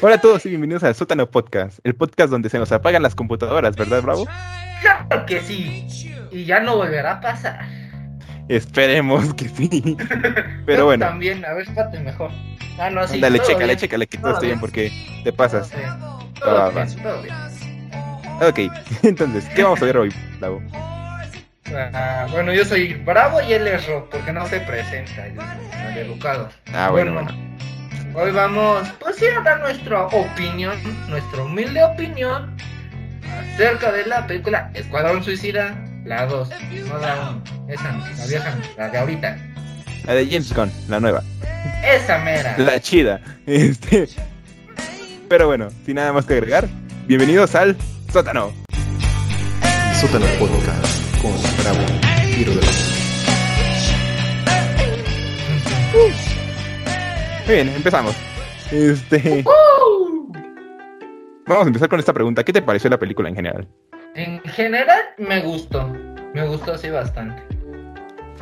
Hola a todos y bienvenidos al Sótano Podcast, el podcast donde se nos apagan las computadoras, ¿verdad, Bravo? Claro que sí. Y ya no volverá a pasar. Esperemos que sí. Pero Yo bueno, También, a ver, espérate mejor. Ah, no, sí. dale, chécale, bien. chécale, que todo Todo esté bien porque te pasas. Todo bien. Todo bien, todo bien. Ok, entonces, ¿qué vamos a ver hoy, Bravo? Ah, bueno, yo soy Bravo y él es Rock, porque no se presenta el, el educado. Ah, bueno, bueno. Hoy vamos, pues a dar nuestra opinión, nuestra humilde opinión acerca de la película Escuadrón Suicida, la 2, no la 1, esa, no, la vieja, la de ahorita, La de James Gunn, la nueva. esa mera. La chida. Este. Pero bueno, sin nada más que agregar, bienvenidos al Sótano. Sótano Podcast con Bravo, Giro de la Muy bien, empezamos. Este. ¡Uh! Vamos a empezar con esta pregunta. ¿Qué te pareció la película en general? En general me gustó, me gustó así bastante.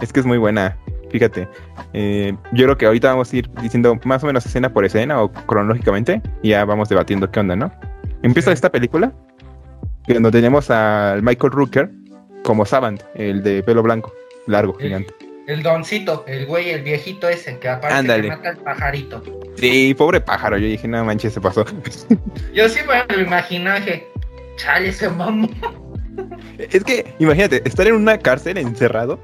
Es que es muy buena. Fíjate. Eh, yo creo que ahorita vamos a ir diciendo más o menos escena por escena o cronológicamente. Y ya vamos debatiendo qué onda, ¿no? Empieza esta película. Donde tenemos al Michael Rooker como Savant, el de pelo blanco, largo, gigante. El doncito, el güey, el viejito ese que Ándale. que mata al pajarito. Sí, pobre pájaro. Yo dije, no manches, se pasó. Yo sí me lo imaginé, que, chale, se mamó. Es que, imagínate, estar en una cárcel encerrado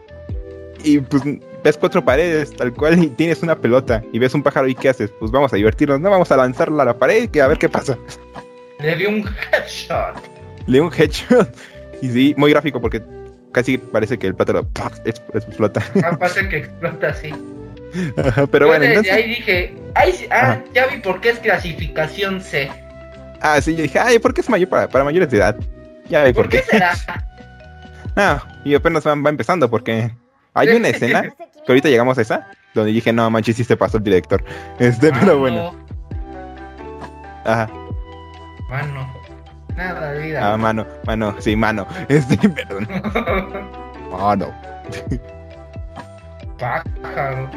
y pues ves cuatro paredes tal cual y tienes una pelota y ves un pájaro y ¿qué haces? Pues vamos a divertirnos, no vamos a lanzarla a la pared que a ver qué pasa. Le di un headshot. Le un headshot y sí, muy gráfico porque casi parece que el plátano explota. Aparte que explota. Ajá, Pero Yo bueno, desde entonces, ahí dije, ay, sí, ah, Ajá. ya vi por qué es clasificación C. ah, sí, yo dije, ay, ¿por qué es mayor para, para mayores de edad? Ya ve ¿Por por qué será? Ah, y apenas va, va empezando porque hay una escena que ahorita llegamos a esa donde dije, no manches, sí se pasó el director. Este, pero bueno, ajá. Mano. Nada, vida. Ah, mano, mano, sí, mano. Este, perdón. Mano, Pájaro.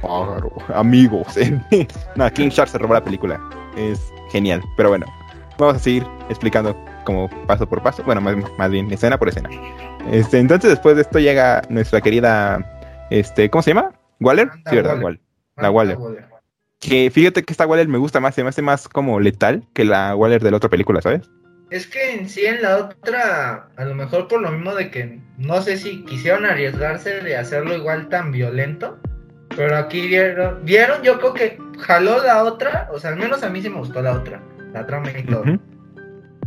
pájaro, amigos. no, King Shark se robó la película. Es genial, pero bueno. Vamos a seguir explicando como paso por paso. Bueno, más, más bien escena por escena. Este, entonces después de esto llega nuestra querida, este, ¿cómo se llama? ¿Waller? Sí, ¿verdad? Waller. Waller. La Waller. Que fíjate que esta Waller me gusta más, se me hace más como letal que la Waller de la otra película, ¿sabes? Es que en sí en la otra, a lo mejor por lo mismo de que no sé si quisieron arriesgarse de hacerlo igual tan violento, pero aquí vieron, vieron, yo creo que jaló la otra, o sea, al menos a mí sí me gustó la otra, la trama y todo.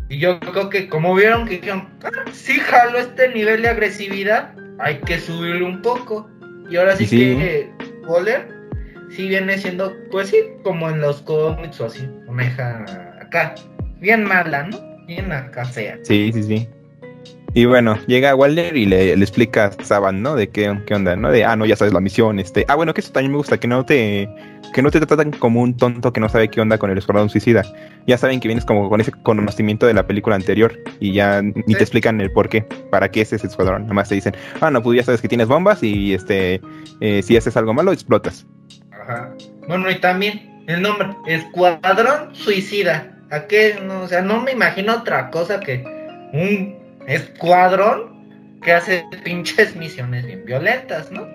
Y yo creo que como vieron que dijeron, ah, sí jaló este nivel de agresividad, hay que subirlo un poco. Y ahora sí. que Waller sí viene siendo, pues sí, como en los cómics o así, omeja acá, bien mala, ¿no? Bien acá fea. Sí, sí, sí. Y bueno, llega Walder y le, le explica a Saban, ¿no? De qué, qué onda, ¿no? De, ah, no, ya sabes la misión, este... Ah, bueno, que eso también me gusta, que no te... Que no te tratan como un tonto que no sabe qué onda con el escuadrón suicida. Ya saben que vienes como con ese conocimiento de la película anterior y ya ni Sí. te explican el por qué, para qué es ese escuadrón. Nada más te dicen, ah, no, pues ya sabes que tienes bombas y, este... eh, si haces algo malo, explotas. Ajá. Bueno, y también el nombre, Escuadrón Suicida. ¿A qué? No, o sea, no me imagino otra cosa que un escuadrón que hace pinches misiones bien violentas, ¿no?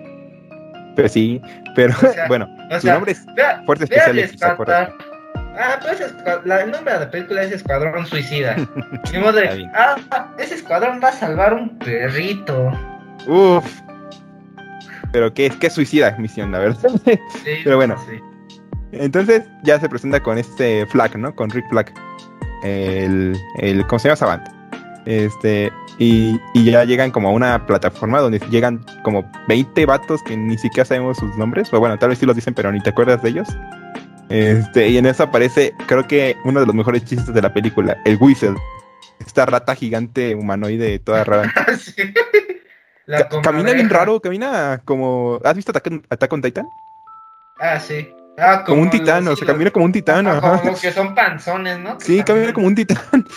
Pero sí, pero O sea, bueno, O su nombre es vea, Fuerza. Ah, pues la- el nombre de la película es Escuadrón Suicida. Y madre, ah, ese escuadrón va a salvar un perrito. Uf. Pero qué, qué suicida misión, la verdad. Sí, Pero bueno. sí. Entonces ya se presenta con este Flag, ¿no? Con Rick Flag. El, el ¿cómo se llama? Savant. Este, y, y ya llegan como a una plataforma donde llegan como 20 vatos que ni siquiera sabemos sus nombres. O bueno, tal vez sí los dicen, pero ni te acuerdas de ellos. Este, y en eso aparece, creo que uno de los mejores chistes de la película, el Whistle. Esta rata gigante humanoide toda rara. Sí. La camina bien raro, camina como. ¿Has visto Attack, Attack on Titan? Ah, sí. Ah, Como un titán, o sea, camina como un titán. Ajá. Como que son panzones, ¿no? Sí, camina como un titán.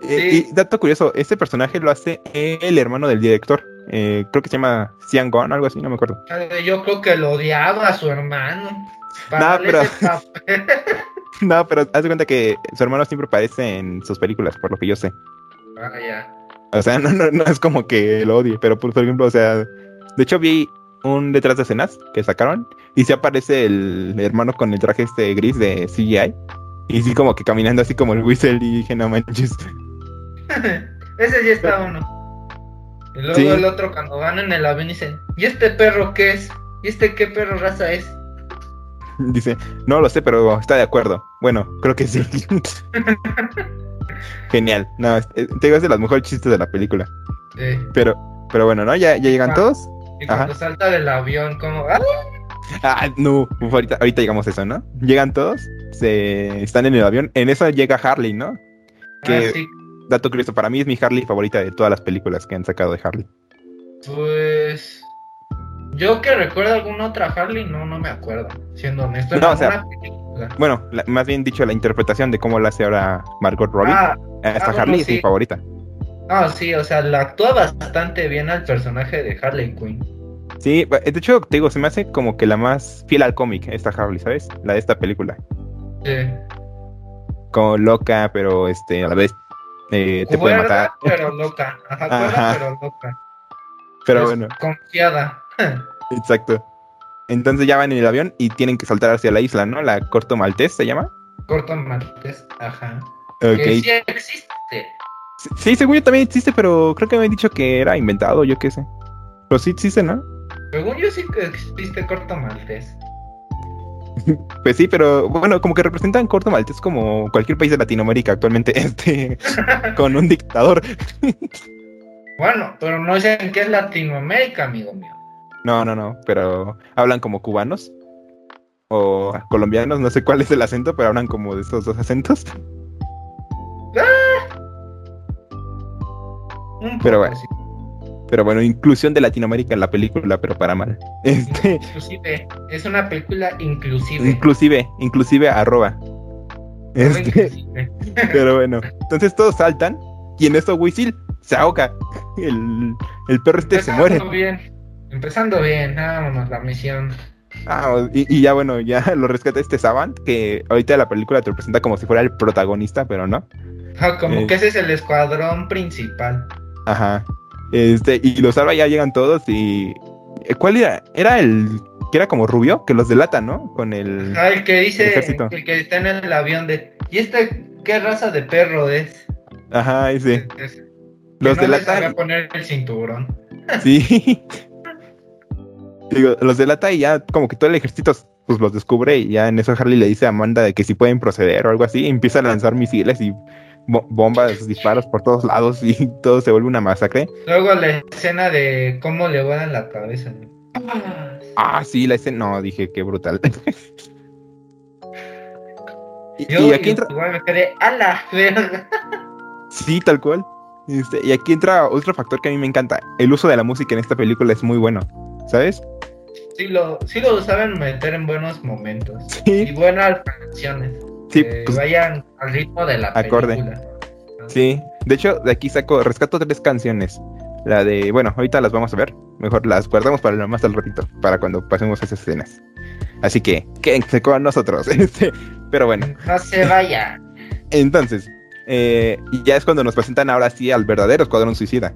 Eh, y dato curioso, este personaje lo hace el hermano del director. Eh, creo que se llama Cian Gon, algo así, no me acuerdo. Yo creo que lo odiaba a su hermano. Nah, darle pero-. No, pero haz de cuenta que su hermano siempre aparece en sus películas, por lo que yo sé. Ah, ya. O sea, no, no, no es como que lo odie, pero por, por ejemplo, o sea, de hecho vi un detrás de escenas que sacaron y sí aparece el hermano con el traje este gris de CGI y sí como que caminando así como el whistle y dije, no manches. Ese sí está uno. Y luego Sí. el otro cuando van en el avión dicen, ¿y este perro qué es? ¿Y este qué perro raza es? Dice, no lo sé, pero está de acuerdo. Bueno, creo que sí. Genial. No, eh, te digo, es de los mejores chistes de la película. Sí. Pero, pero bueno, ¿no? Ya, ya llegan Ah. todos. Y cuando Ajá. salta del avión, como, ¡ah! Ah, no, ahorita, ahorita llegamos a eso, ¿no? Llegan todos, se están en el avión. En eso llega Harley, ¿no? Que- Ah, sí. Dato curioso, para mí es mi Harley favorita de todas las películas que han sacado de Harley. Pues. Yo que recuerdo alguna otra Harley, no, no me acuerdo. Siendo honesto, No, o sea, alguna Bueno, la- más bien dicho, la interpretación de cómo la hace ahora Margot Robbie. Ah, Esta bueno, Harley es mi favorita. ah, sí, o sea, la actúa bastante bien al personaje de Harley Quinn. Sí, ba- de hecho, te digo, se me hace como que la más fiel al cómic, esta Harley, ¿sabes? La de esta película. Sí. Como loca, pero este, a la vez eh, te puede matar. Pero loca. Ajá, pero loca. Pero bueno, Confiada. exacto. Entonces ya van en el avión y tienen que saltar hacia la isla, ¿no? La Corto Maltés se llama. Corto Maltés, ajá. Ok. Que sí existe. Sí, Sí, según yo también existe, pero creo que me han dicho que era inventado, yo qué sé. Pero sí existe, ¿no? Según yo sí que existe Corto Maltés. Pues sí, pero bueno, como que representan Corto Maltés como cualquier país de Latinoamérica actualmente, este, con un dictador. Bueno, pero no sé en qué es Latinoamérica, amigo mío. No, no, no, pero hablan como cubanos o colombianos, no sé cuál es el acento, pero hablan como de estos dos acentos. Un Pero bueno. Pero bueno, inclusión de Latinoamérica en la película, pero para mal. Este, Inclusive, es una película inclusive. inclusive, inclusive arroba. Este, inclusive. pero bueno, entonces todos saltan y en eso Wisil se ahoga. El, el perro este se muere. Bien. Empezando bien, vámonos, la misión. Ah, y, y ya bueno, ya lo rescata este Savant, que ahorita la película te lo presenta como si fuera el protagonista, pero no. Ah, como Eh. que ese es el escuadrón principal. Ajá. Este, y los salva, ya llegan todos y. eh, ¿Cuál era? Era el que era como rubio, que los delata, ¿no? Con el. Ah, el que dice, el que está en el avión de, ¿y este qué raza de perro es? Ajá, ese. Es- Los no delata. sabía poner el cinturón. Sí. Digo, los delata y ya como que todo el ejército pues los descubre y ya en eso Harley le dice a Amanda de que si pueden proceder o algo así, y empieza a lanzar misiles y bo- bombas, disparos por todos lados y todo se vuelve una masacre. Luego la escena de cómo le vuelan la cabeza. Ah, Ah, sí, la escena, no, dije qué brutal. y, Yo y aquí entra, igual me quedé a la verga. sí, tal cual. Este, y aquí entra otro factor que a mí me encanta. El uso de la música en esta película es muy bueno, ¿sabes? Sí lo, sí lo saben meter en buenos momentos. Y Sí, buenas canciones. sí, que pues, vayan al ritmo de la Acorde. película. Sí, de hecho, de aquí saco, rescato tres canciones. La de, bueno, ahorita las vamos a ver. Mejor las guardamos para más al ratito, para cuando pasemos esas escenas. Así que, quédense con nosotros. Este, pero bueno, No se vaya. entonces, eh, y ya es cuando nos presentan ahora sí al verdadero Escuadrón Suicida.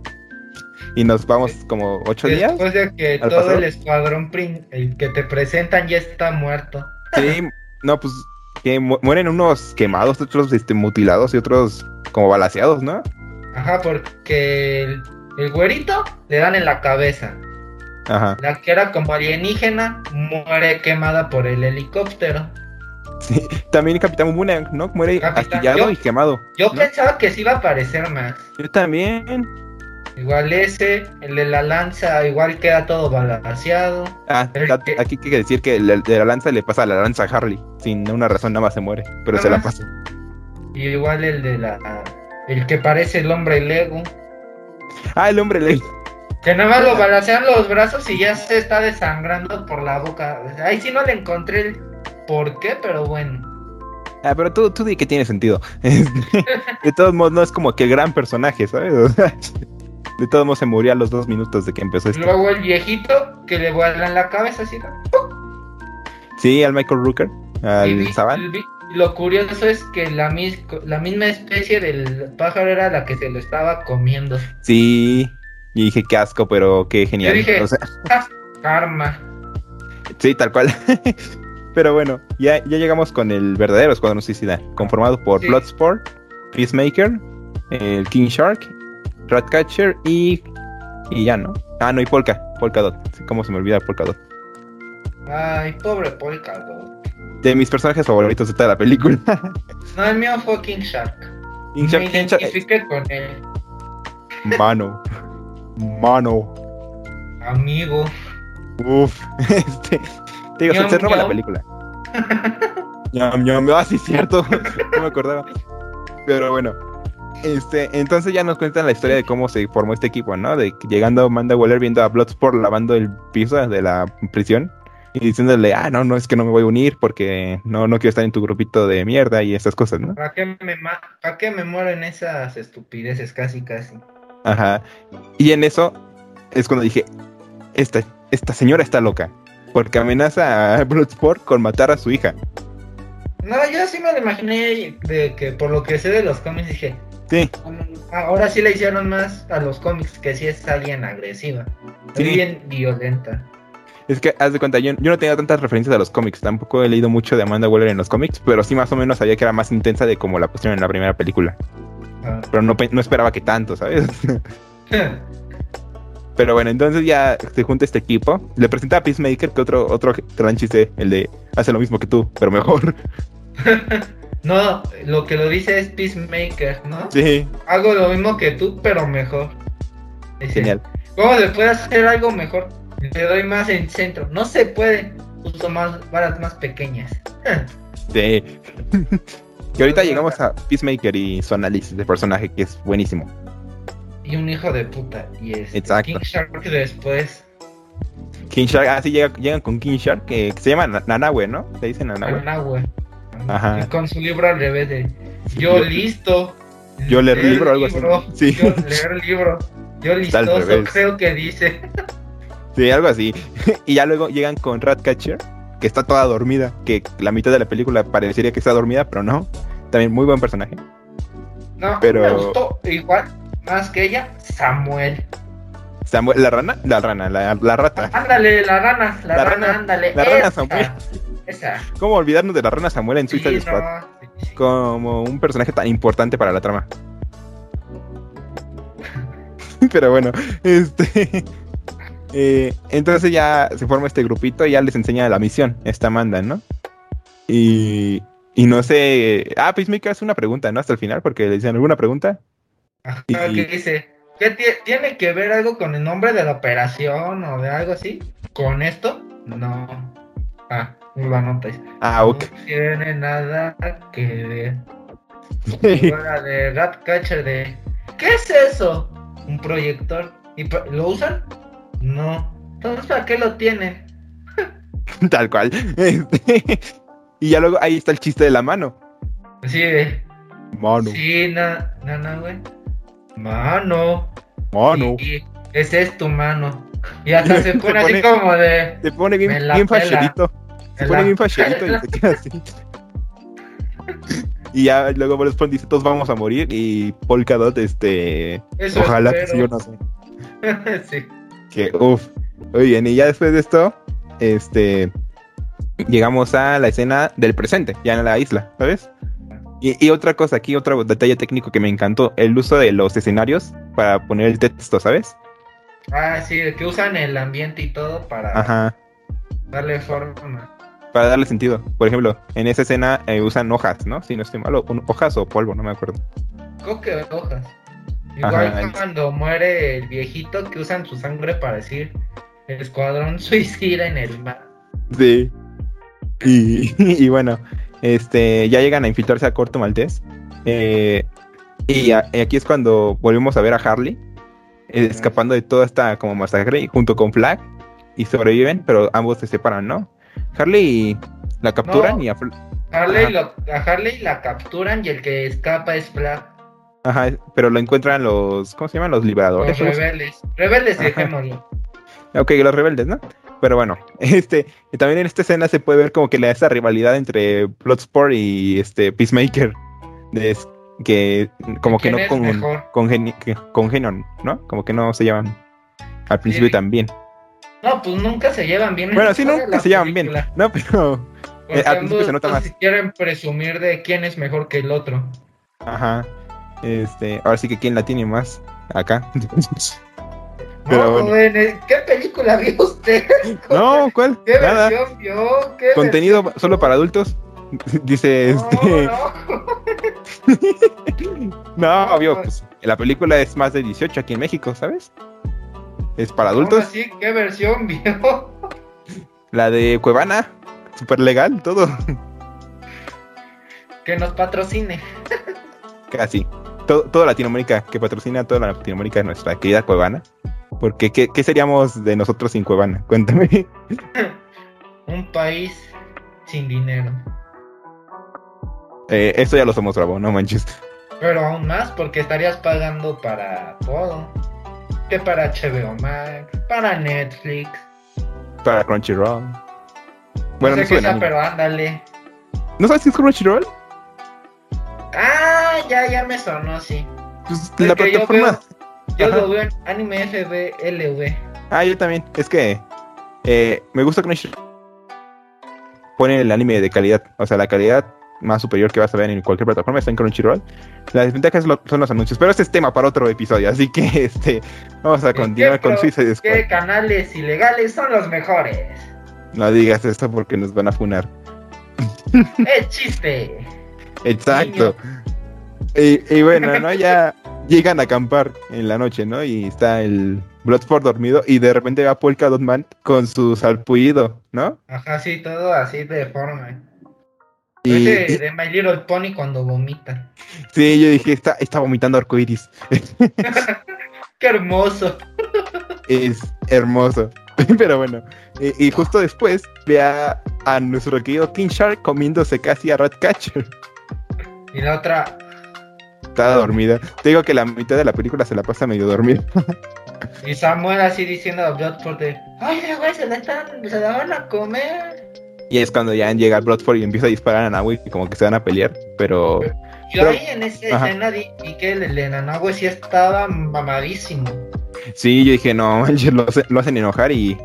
Y nos vamos como ocho días. Después de que todo pasado. el escuadrón prin- el que te presentan ya está muerto. Sí, no, pues que mu- mueren unos quemados, otros este, mutilados y otros como balaseados, ¿no? Ajá, porque el, el güerito le dan en la cabeza. Ajá. La que era como alienígena muere quemada por el helicóptero. Sí. También Capitán Boomerang, ¿no? Muere Capitán, astillado yo- y quemado. Yo ¿no? pensaba que sí iba a aparecer más. Yo también. Igual ese, el de la lanza, igual queda todo balanceado. Ah, que- aquí hay que decir que el de la lanza le pasa a la lanza a Harley. Sin una razón, nada más se muere. Pero Nada se la pasa. Y igual el de la. El que parece el hombre Lego. Ah, el hombre le. Que nada más lo balancean los brazos y ya se está desangrando por la boca. Ahí sí no le encontré el por qué, pero bueno. Ah, pero tú, tú di que tiene sentido. De todos modos, no es como que el gran personaje, ¿sabes? De todos modos se murió a los dos minutos de que empezó esto. Luego el viejito que le vuelan la cabeza así. Sí, al Michael Rooker, al Saban. lo curioso es que la, mis- la misma especie del pájaro era la que se lo estaba comiendo. Sí. Y dije, qué asco, pero qué genial. Yo dije- O sea, ¡Ah! Karma. sí, tal cual. pero bueno, ya, ya llegamos con el verdadero Escuadrón Suicida, conformado por Sí. Bloodsport, Peacemaker, el King Shark, Ratcatcher y. Y ya, ¿no? Ah, no, y Polka. Polkadot. ¿Cómo se me olvida Polkadot? Ay, pobre Polka Dot. De mis personajes favoritos de toda la película. No, el mío fue King Shark. King Shark, Me King Shark- identifiqué con él. Mano. Mano. Amigo. Uf. Este. Te digo, se, se roba la película. ñam, ñam. Ah, sí, cierto. no me acordaba. Pero bueno. Este, entonces ya nos cuentan la historia de cómo se formó este equipo, ¿no? De llegando Amanda Waller viendo a Bloodsport lavando el piso de la prisión y diciéndole, ah, no, no, es que no me voy a unir porque no, no quiero estar en tu grupito de mierda y esas cosas, ¿no? ¿Para qué me, ¿Para qué me muero en esas estupideces casi casi? Ajá. Y en eso es cuando dije, esta, esta señora está loca. Porque amenaza a Bloodsport con matar a su hija. No, yo sí me lo imaginé de que por lo que sé de los cómics dije, Sí, "Mm, ahora sí le hicieron más a los cómics que sí es alguien agresiva, Sí. bien violenta. es que haz de cuenta, yo, yo no tenía tantas referencias a los cómics. Tampoco he leído mucho de Amanda Waller en los cómics, pero sí más o menos sabía que era más intensa de como la cuestión en la primera película. Ah. Pero no, no esperaba que tanto, ¿sabes? pero bueno, entonces ya se junta este equipo. Le presenta a Peacemaker, que otro, otro gran chiste, el de hace lo mismo que tú, pero mejor. no, lo que lo dice es Peacemaker, ¿no? sí, Hago lo mismo que tú, pero mejor. Dice, genial. ¿Cómo le puedo hacer algo mejor? Le doy más en centro. No se puede. Uso más varas más pequeñas. Sí. y ahorita llegamos a Peacemaker y su análisis de personaje, que es buenísimo. Y un hijo de puta. Y es Exacto. King Shark después. King Shark, ah, sí, llega- llegan con King Shark, que, que se llama Na- Nanahue, ¿no? Se dice Nanahue. Anahue. Ajá. Con su libro al revés de Yo Yo- listo. yo leer libro, algo así. Sí. Yo leer libro. Yo listoso, creo que dice. Sí, algo así. y ya luego llegan con Ratcatcher, que está toda dormida, que la mitad de la película parecería que está dormida, pero no. También muy buen personaje. No, Pero- me gustó igual, más que ella, Samuel. Samuel- la rana, la rana, la, la rata. Ándale, la rana, la, La rana, rana, ándale. la rana Samuel. Esa. ¿Cómo olvidarnos de la rana Samuel en Sí, Suicide Squad? no, sí. Como un personaje tan importante para la trama. Pero bueno, este. eh, entonces ya se forma este grupito y ya les enseña la misión, esta Amanda, ¿no? Y, y no sé. Ah, Peacemaker hace una pregunta, ¿no? Hasta el final, porque le dicen alguna pregunta. Y- ¿Qué dice? ¿Qué ti- tiene que ver algo con el nombre de la operación o de algo así? ¿Con esto? No. Ah, lo anotas. Ah, ok. No tiene nada que ver. De Ratcatcher de ¿Qué es eso? Un proyector. ¿Y lo usan? No. Entonces ¿para qué lo tienen? Tal cual. Este, y ya luego ahí está el chiste de la mano. De Mano, Sí, no, no, no, güey. Mano. mano. Y, y esa es tu mano. Y hasta se Se pone así como de. Se pone bien, bien. Se pone bien facherito y se queda así. Y ya luego Bloodsport dice, todos vamos a morir y Polkadot, este... Eso ojalá que sí, yo no sé. sí. Que, uff. Muy bien, y ya después de esto, este... Llegamos a la escena del presente, ya en la isla, ¿sabes? Y, y otra cosa, aquí otro detalle técnico que me encantó, el uso de los escenarios para poner el texto, ¿sabes? Ah, sí, que usan el ambiente y todo para Ajá. darle forma. Para darle sentido. Por ejemplo, en esa escena eh, usan hojas, ¿no? Si no estoy malo, un- hojas o polvo, no me acuerdo. Creo que hojas. Igual Ajá. cuando muere el viejito que usan su sangre para decir el escuadrón suicida en el mar. Sí. Y, y bueno, este, ya llegan a infiltrarse a Corto Maltés. Eh, y, a- y aquí es cuando volvemos a ver a Harley eh, escapando de toda esta como masacre junto con Flag y sobreviven, pero ambos se separan, ¿no? Harley la capturan No. y a Harley lo- a Harley la capturan y el que escapa es Flag. Ajá, pero lo encuentran los, ¿cómo se llaman? Los Los liberadores. ¿cómo se- rebeldes. Rebeldes, Ajá. dejémoslo. Ok, los rebeldes, ¿no? pero bueno, este, y también en esta escena se puede ver como que la esa rivalidad entre Bloodsport y este Peacemaker. De, que como que ¿Quién no con, congeni- que- congenian, ¿no? Como que no se llevan al principio Sí. bien. No, pues nunca se llevan bien. en Bueno, sí, nunca se llevan bien, ¿no? Pero, eh, al principio se nota más. quieren presumir de quién es mejor que el otro. ajá. Este, ahora sí que quién la tiene más acá. Pero no, bueno. joven, ¿eh? ¿qué película vio usted? no, ¿cuál? ¿Qué Nada. versión vio? ¿Qué Contenido versión solo para adultos. Dice No, este. no. No, obvio, pues, la película es más de 18 aquí en México, ¿sabes? Es para ¿Cómo adultos. así? ¿Qué versión vio? La de Cuevana, súper legal, todo. Que nos patrocine. Casi. Todo, toda Latinoamérica, que patrocina toda la Latinoamérica de nuestra querida Cuevana. Porque, ¿qué, qué seríamos de nosotros sin Cuevana? Cuéntame. Un país sin dinero. Eh, eso ya lo somos, bravo, no manches. Pero aún más porque estarías pagando para todo. Que para HBO Max, para Netflix. Para Crunchyroll. Bueno, no no, sé qué suena sea, pero ándale. ¿No sabes qué es Crunchyroll? Ah, ya, ya me sonó, sí. Pues Es la que yo plataforma. veo- Yo lo veo en Anime FBLV. Ah, yo también. Es que eh, me gusta Crunchyroll. Pone el anime de calidad. O sea, la calidad más superior que vas a ver en cualquier plataforma está en Crunchyroll. Las desventajas son los anuncios. Pero ese es tema para otro episodio. Así que este vamos a ¿Qué continuar con Suicide Squad. ¿Qué canales ilegales son los mejores? No digas esto porque nos van a funar. ¡Es chiste! Exacto. Y, y bueno, ¿no? Ya llegan a acampar en la noche, ¿no? Y está el Bloodsport dormido y de repente va Polka Dot Man con su salpullido, ¿no? Ajá, sí, todo así deforme. Y, Ese y- de My Little Pony cuando vomita. sí, yo dije, está, está vomitando arcoiris. ¡Qué hermoso! es hermoso. Pero bueno, y, y justo después ve a, a nuestro querido King Shark comiéndose casi a Ratcatcher. Y la otra, Estaba dormida. Te digo que la mitad de la película se la pasa medio dormida. y Samuel así diciendo a Bloodsport de ¡Ay, güey, se la están, se la van a comer! Y es cuando ya llega Bloodsport y empieza a disparar a Nahui y como que se van a pelear. Pero Yo Pero- ahí en esa Ajá. escena vi, que el, el sí estaba mamadísimo. sí, yo dije, no, manches, lo, lo hacen enojar y,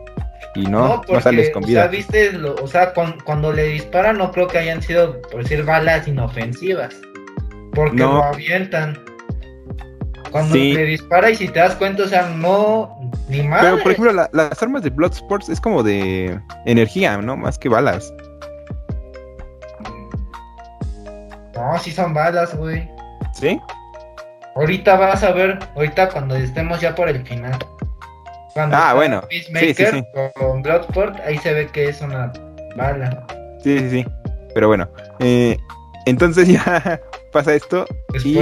y no, no, sales con o vida. sea, viste, lo- o sea, cuan- cuando le disparan no creo que hayan sido, por decir, balas inofensivas. Porque No. lo avientan. Cuando Sí. le dispara y si te das cuenta, o sea, no, ni más. Pero por ejemplo, la- las armas de Bloodsport es como de energía, ¿no? Más que balas. No, sí son balas, güey. ¿Sí? Ahorita vas a ver, ahorita cuando estemos ya por el final. Cuando Ah, bueno. Peacemaker Sí, sí, sí. con Bloodsport, ahí se ve que es una bala. Sí, sí, sí. Pero bueno, eh, entonces ya pasa esto. y-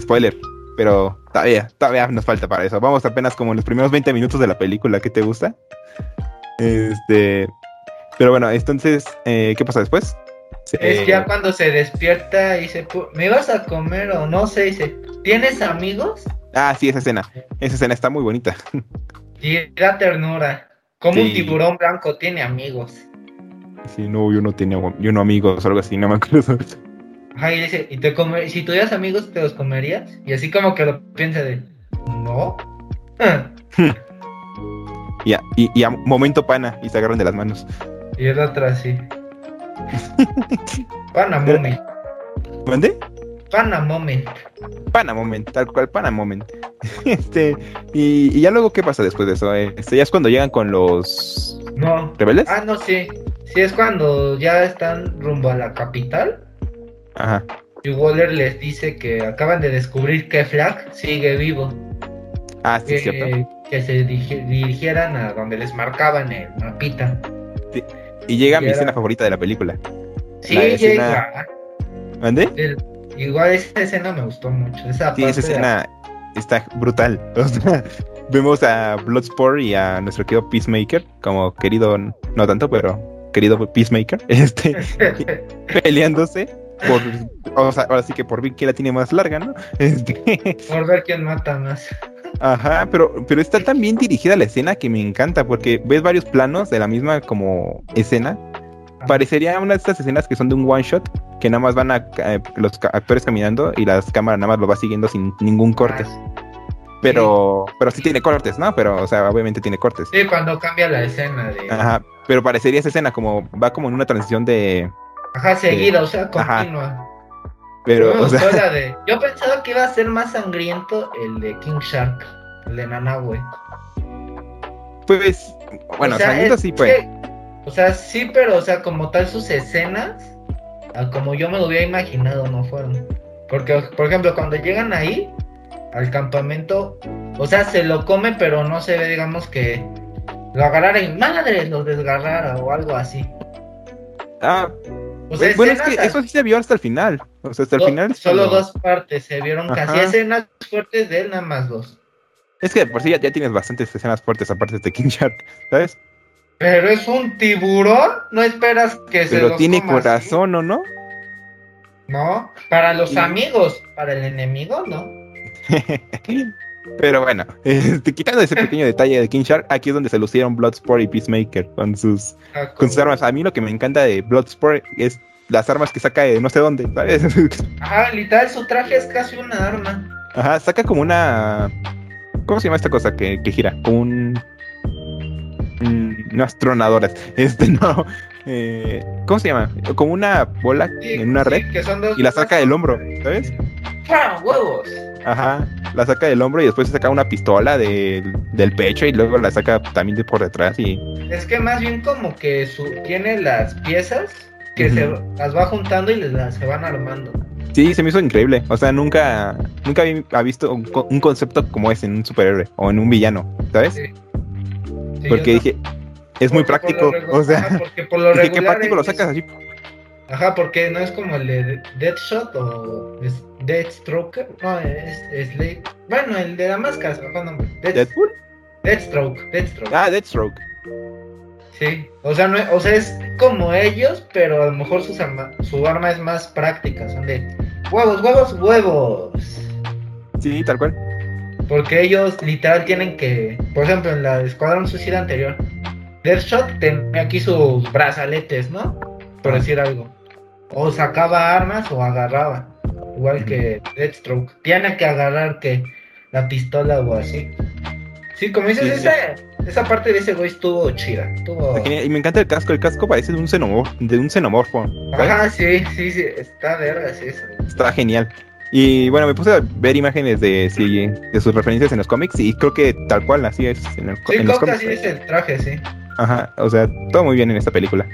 Spoiler. Pero todavía, todavía nos falta para eso. Vamos apenas como en los primeros 20 minutos de la película. ¿Qué te gusta? Este. Pero bueno, entonces, eh, ¿qué pasa después? Es ya cuando se despierta y dice, "Pu- ¿me ibas a comer o no sé? Dice, ¿tienes amigos? Ah, sí, esa escena. Esa escena está muy bonita. Y da ternura. Como un tiburón blanco tiene amigos. Sí, no, yo no tenía, yo no amigos o algo así, no me acuerdo. Y dice, ¿y te come si tuvieras amigos, te los comerías? Y así como que lo piensa de, ¿no? Y a, y, y a momento pana y se agarran de las manos. y el otro así. Pana moment. ¿Mande? Pana moment. Pana moment, tal cual, pana moment. Este, y, y ya luego, ¿qué pasa después de eso? Este, ya es cuando llegan con los No. rebeldes. Ah, no, sí. Sí, es cuando ya están rumbo a la capital. Ajá. Y Waller les dice que acaban de descubrir que Flag sigue vivo. Ah, sí, que, es cierto. que se dirigi- dirigieran a donde les marcaban el mapita. Y llega mi era- escena favorita de la película. Sí, La escena- llega. ¿Mande? El- igual esa escena me gustó mucho. Esa Sí, esa escena está brutal. Vemos a Bloodsport y a nuestro querido Peacemaker, como querido, no tanto, pero querido Peacemaker, este, peleándose por, o sea, ahora sí que por ver quién la tiene más larga, ¿no? Este, Por ver quién mata más. Ajá, pero, pero está tan bien dirigida la escena que me encanta porque ves varios planos de la misma como escena. Parecería una de estas escenas que son de un one shot, que nada más van a eh, los actores caminando y las cámaras nada más lo va siguiendo sin ningún corte. Pero, pero sí tiene cortes, ¿no? Pero, o sea, obviamente tiene cortes. Sí, cuando cambia la escena de... Ajá, pero parecería esa escena como, va como en una transición de, Ajá, seguida, o sea, Ajá. continua. pero, o sea, de- Yo pensaba que iba a ser más sangriento el de King Shark, el de Nanahue. pues, bueno, O sea, sangriento es sí fue. o sea, sí, pero, o sea, como tal sus escenas, como yo me lo hubiera imaginado, no fueron. Porque, por ejemplo, cuando llegan ahí, al campamento, o sea, se lo come, pero no se ve, digamos, que lo agarrara y madre, lo desgarrara o algo así. Ah, Bueno, es que eso sí se vio hasta el final. O sea, hasta el do- final. Solo dos partes se vieron casi escenas fuertes de él, nada más dos. Es que por sí ya, ya tienes bastantes escenas fuertes aparte de King Shark, ¿sabes? Pero es un tiburón, no esperas que se Pero tiene corazón, ¿o no? No, para los amigos, para el enemigo, no. Pero bueno, este, quitando ese pequeño detalle de King Shark, aquí es donde se lucieron Bloodsport y Peacemaker con sus, Ah, con sus armas. A mí lo que me encanta de Bloodsport es las armas que saca de no sé dónde, ¿sabes? Ajá, literal, su traje es casi una arma. Ajá, saca como una... ¿Cómo se llama esta cosa que, que gira? Como un... mm, no astronadoras. Este, no. eh, ¿Cómo se llama? Como una bola Sí, en una sí, red y la saca del hombro, ¿sabes? ¡Pah! ¡Huevos! Ajá, la saca del hombro y después saca una pistola del, del pecho y luego la saca también de por detrás y... Es que más bien como que su, tiene las piezas que se las va juntando y les- las se van armando. Sí, se me hizo increíble. O sea, nunca, nunca había visto un, un concepto como ese en un superhéroe o en un villano, ¿sabes? Sí. Sí, Porque dije, es muy porque práctico. O sea, porque por lo dije, qué práctico lo sacas así. Ajá, porque no es como el de Deadshot o Deathstroke. No, es, es Slade. Bueno, el de la máscara, se nombre. Death- Deadpool. Deathstroke, Deathstroke. Ah, Deathstroke. Sí, o sea, no, o sea, es como ellos, pero a lo mejor sus arma, su arma es más práctica, son de huevos, huevos, huevos. Sí, tal cual. Porque ellos literal tienen que, por ejemplo, en la Escuadrón Suicida anterior, Deathshot tenía aquí sus brazaletes, ¿no? Por decir algo. O sacaba armas o agarraba. Igual que Deathstroke. Tiene que agarrar que la pistola o así. Sí, como dices, Sí, sí. ese- esa parte de ese güey estuvo chida. Estuvo... Y me encanta el casco. El casco parece de un xenomorfo. De un xenomorfo. Ajá, sí, sí, sí, está verga, sí. Está genial. Y bueno, me puse a ver imágenes de, sí, de sus referencias en los cómics y creo que tal cual así es en, el Sí, en los cómics. así es el traje, sí. Ajá, o sea, todo muy bien en esta película.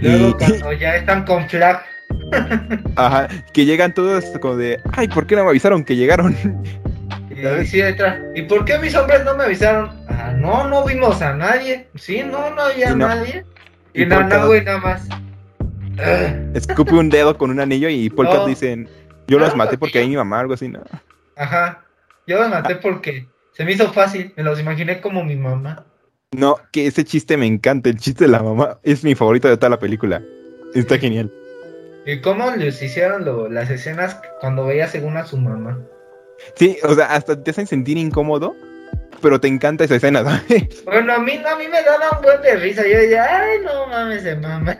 Luego Y, cuando ya están con Flag, ajá, que llegan todos como de, ay, ¿por qué no me avisaron que llegaron? y sí, detrás. ¿Y por qué mis hombres no me avisaron? Ah, no, no vimos a nadie. Sí, no, no había no- nadie. y Y, no, güey, nada más. Ah, Escupe un dedo con un anillo y Polka No. dicen, yo los maté porque hay mi mamá, algo así, ¿no? Ajá. Yo los maté porque se me hizo fácil. Me los imaginé como mi mamá. No, que ese chiste me encanta, el chiste de la mamá es mi favorito de toda la película. Está genial. ¿Y cómo les hicieron lo- las escenas cuando veía según a su mamá? Sí, o sea, hasta te hacen sentir incómodo, pero te encanta esa escena, ¿sabes? Bueno, a mí no, a mí me daba un buen de risa. Yo decía, ay, no mames, se mama.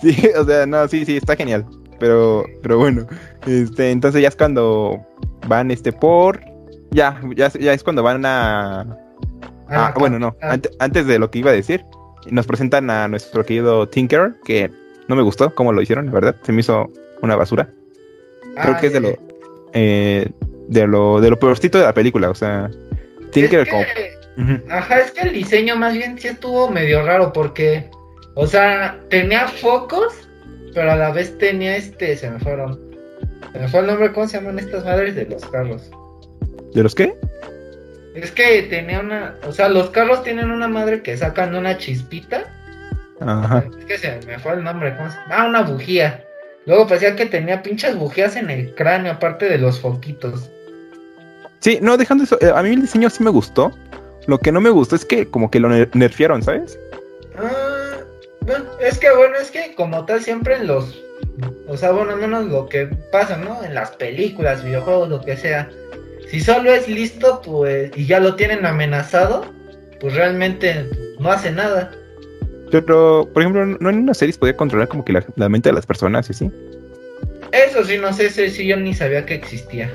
Sí, o sea, no, sí, sí, está genial. Pero, pero bueno, este, entonces ya es cuando van, este, por, ya, ya, ya es cuando van a, Ah, ah, bueno, no, ah. ante- antes de lo que iba a decir, nos presentan a nuestro querido Tinker, que no me gustó cómo lo hicieron, la verdad, se me hizo una basura. Creo Ah, que es de lo, eh, de lo, de lo peorcito de la película, o sea, Tinker Es como. Ajá, es que el diseño más bien sí estuvo medio raro porque, o sea, tenía focos, pero a la vez tenía este, se me fueron. Se me fue el nombre, ¿cómo se llaman estas madres de los carros? ¿de los qué? Es que tenía una, o sea, los carros tienen una madre que sacan una chispita. Ajá. Es que se me fue el nombre, ¿cómo se Ah, una bujía. Luego parecía que tenía pinches bujías en el cráneo, aparte de los foquitos. Sí, no, dejando eso, eh, a mí el diseño sí me gustó. Lo que no me gustó es que como que lo ner- nerfearon, ¿sabes? Ah, bueno, es que bueno, es que como tal siempre en los, o sea, bueno, al menos lo que pasa, ¿no? En las películas, videojuegos, lo que sea, Si solo es listo, pues, y ya lo tienen amenazado, pues realmente no hace nada. Pero, por ejemplo, ¿no en una serie podía controlar como que la, la mente de las personas y así? Eso sí, no sé, ese sí yo ni sabía que existía.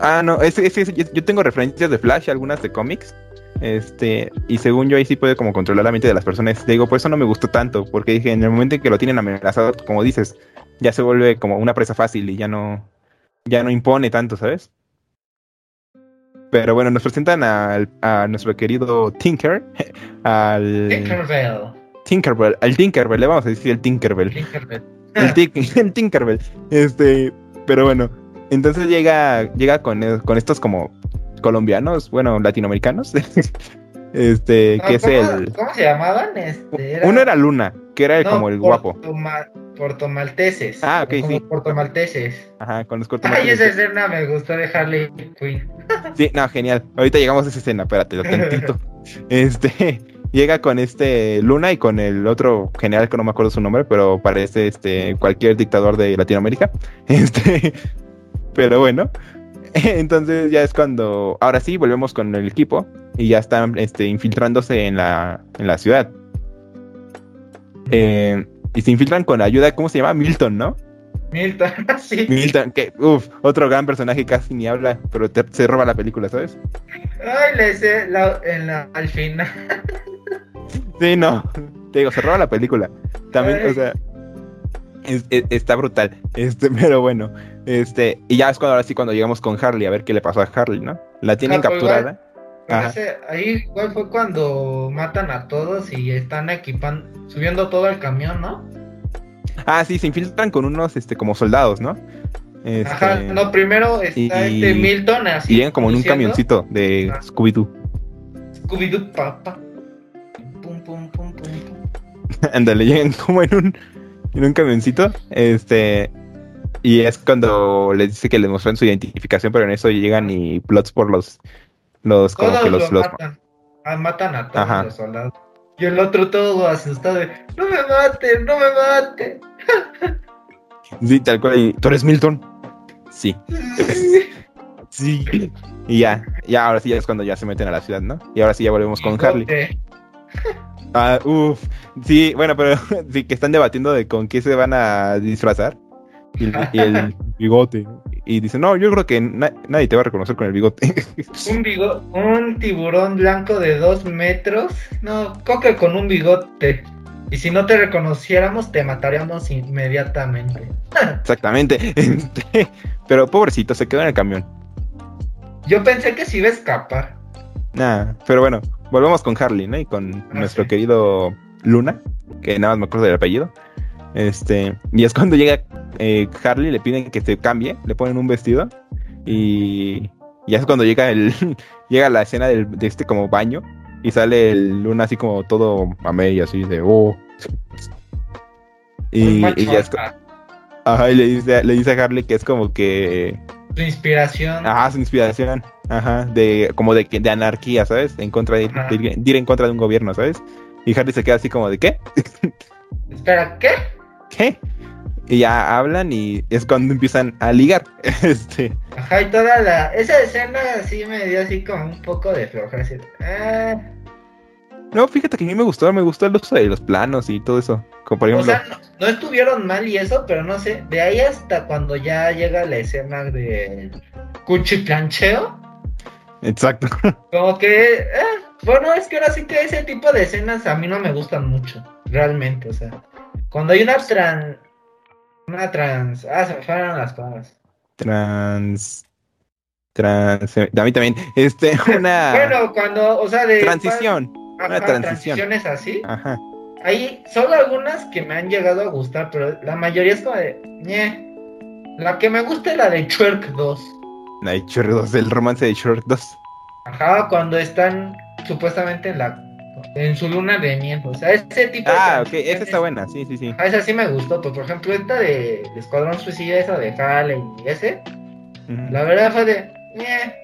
Ah, no, ese, ese- ese- yo tengo referencias de Flash, algunas de cómics. Este, y según yo ahí sí puede como controlar la mente de las personas. Digo, por eso no me gustó tanto, porque dije, en el momento en que lo tienen amenazado, como dices, ya se vuelve como una presa fácil y ya no, ya no impone tanto, ¿sabes? Pero bueno, nos presentan al- a nuestro querido Tinker, al Tinkerbell. Tinkerbell, al Tinkerbell, le vamos a decir el Tinkerbell. Tinkerbell. El, el Tinkerbell. Este, pero bueno, entonces llega, llega con, con estos como colombianos, bueno, latinoamericanos. este, No, que es ¿cómo, el. ¿Cómo se llamaban? Este, Uno era Luna, que era no, como el guapo. portoma- Portomalteses. Ah, ok, como sí. Portomalteses. Ajá, con los cortos. Ay, esa escena me gustó de Harley Quinn. Sí, no, genial. Ahorita llegamos a esa escena, espérate, lo tantito. Este, llega con este Luna y con el otro general que no me acuerdo su nombre, pero parece este cualquier dictador de Latinoamérica. Este, pero bueno. Entonces ya es cuando, ahora sí, volvemos con el equipo y ya están este, infiltrándose en la, en la ciudad. Eh, y se infiltran con la ayuda, ¿cómo se llama? Milton, ¿no? Milton, sí. Milton, que, uff, otro gran personaje casi ni habla, pero te- se roba la película, ¿sabes? Ay, le sé la, en la, al final. Sí, no. Te digo, se roba la película. También, Ay. o sea. es- es- está brutal. Este, pero bueno. Este. Y ya es cuando ahora sí cuando llegamos con Harley a ver qué le pasó a Harley, ¿no? La tienen Ah, pues, capturada. Ese- ahí igual fue cuando matan a todos y están equipando, subiendo todo al camión, ¿no? Ah, sí, se infiltran con unos este como soldados, ¿no? Este, Ajá, no, primero está y- este Milton así. y llegan como en un camioncito de Ah. Scooby-Doo. Scooby-Doo papa. Pum, pum, pum, pum, pum. Ándale, llegan como en un, en un camioncito. Este. Y es cuando les dice que les muestran su identificación, pero en eso llegan y plots por los. Los, como Todos que los, los los- matan. Ah, matan a todos Ajá. los soldados. Y el otro todo asustado de, no me maten, no me maten. Sí, tal cual. y, ¿Tú eres Milton? Sí. Sí. Y ya, ya, ahora sí ya es cuando ya se meten a la ciudad, ¿no? Y ahora sí ya volvemos con Harley. Ah, uff. Sí, bueno, pero sí que están debatiendo de con qué se van a disfrazar. Y el, y el bigote. Y dicen, no, yo creo que na- nadie te va a reconocer con el bigote. Un, bigo- un tiburón blanco de dos metros. No, coque con un bigote. Y si no te reconociéramos, te mataríamos inmediatamente. Exactamente. Pero pobrecito, se quedó en el camión. Yo pensé que se iba a escapar. Nah, pero bueno, volvemos con Harley, ¿no? Y con Ah, nuestro sí. querido Luna, que nada más me acuerdo del apellido. Este, y es cuando llega eh, Harley, le piden que se cambie, le ponen un vestido y ya es cuando llega el llega la escena del, de este como baño y sale el Luna así como todo a medio así de oh. Y, y ya es, ajá, y le dice, le dice a Harley que es como que Su inspiración. Ajá, su inspiración. Ajá, de como de, de anarquía, ¿sabes? En contra de, de ir, de ir en contra de un gobierno, ¿sabes? Y Harry se queda así como de ¿qué? Espera, ¿qué? ¿Qué? Y ya hablan y es cuando empiezan a ligar. Este, Ajá, y toda la. Esa escena sí me dio así como un poco de flojera. así, ah. no, fíjate que a mí me gustó, me gustó el uso de los planos y todo eso. Como por O ejemplo, sea, no, no estuvieron mal y eso, pero no sé. De ahí hasta cuando ya llega la escena de cuchiplancheo. exacto. Como que. eh, bueno, es que ahora sí que ese tipo de escenas a mí no me gustan mucho. Realmente, o sea. Cuando hay una trans. Una trans. Ah, se me fueron las palabras. Trans. Trans. A mí también. Este, una Bueno, cuando, o sea, de. transición. Ajá, una transición. transiciones así. Ajá. Hay solo algunas que me han llegado a gustar, pero la mayoría es como de. ñe. La que me gusta es la de Shrek 2. La de Shrek 2, el romance de Shrek 2. Ajá, cuando están supuestamente en la. En su luna de miel. O sea, ese tipo de. Ah, ok, transiciones- esa está buena, sí, sí, sí. Ajá, esa sí me gustó. Pues, por ejemplo, esta de, de Escuadrón Suicida, esa de Harley y ese. La verdad fue de. ñe.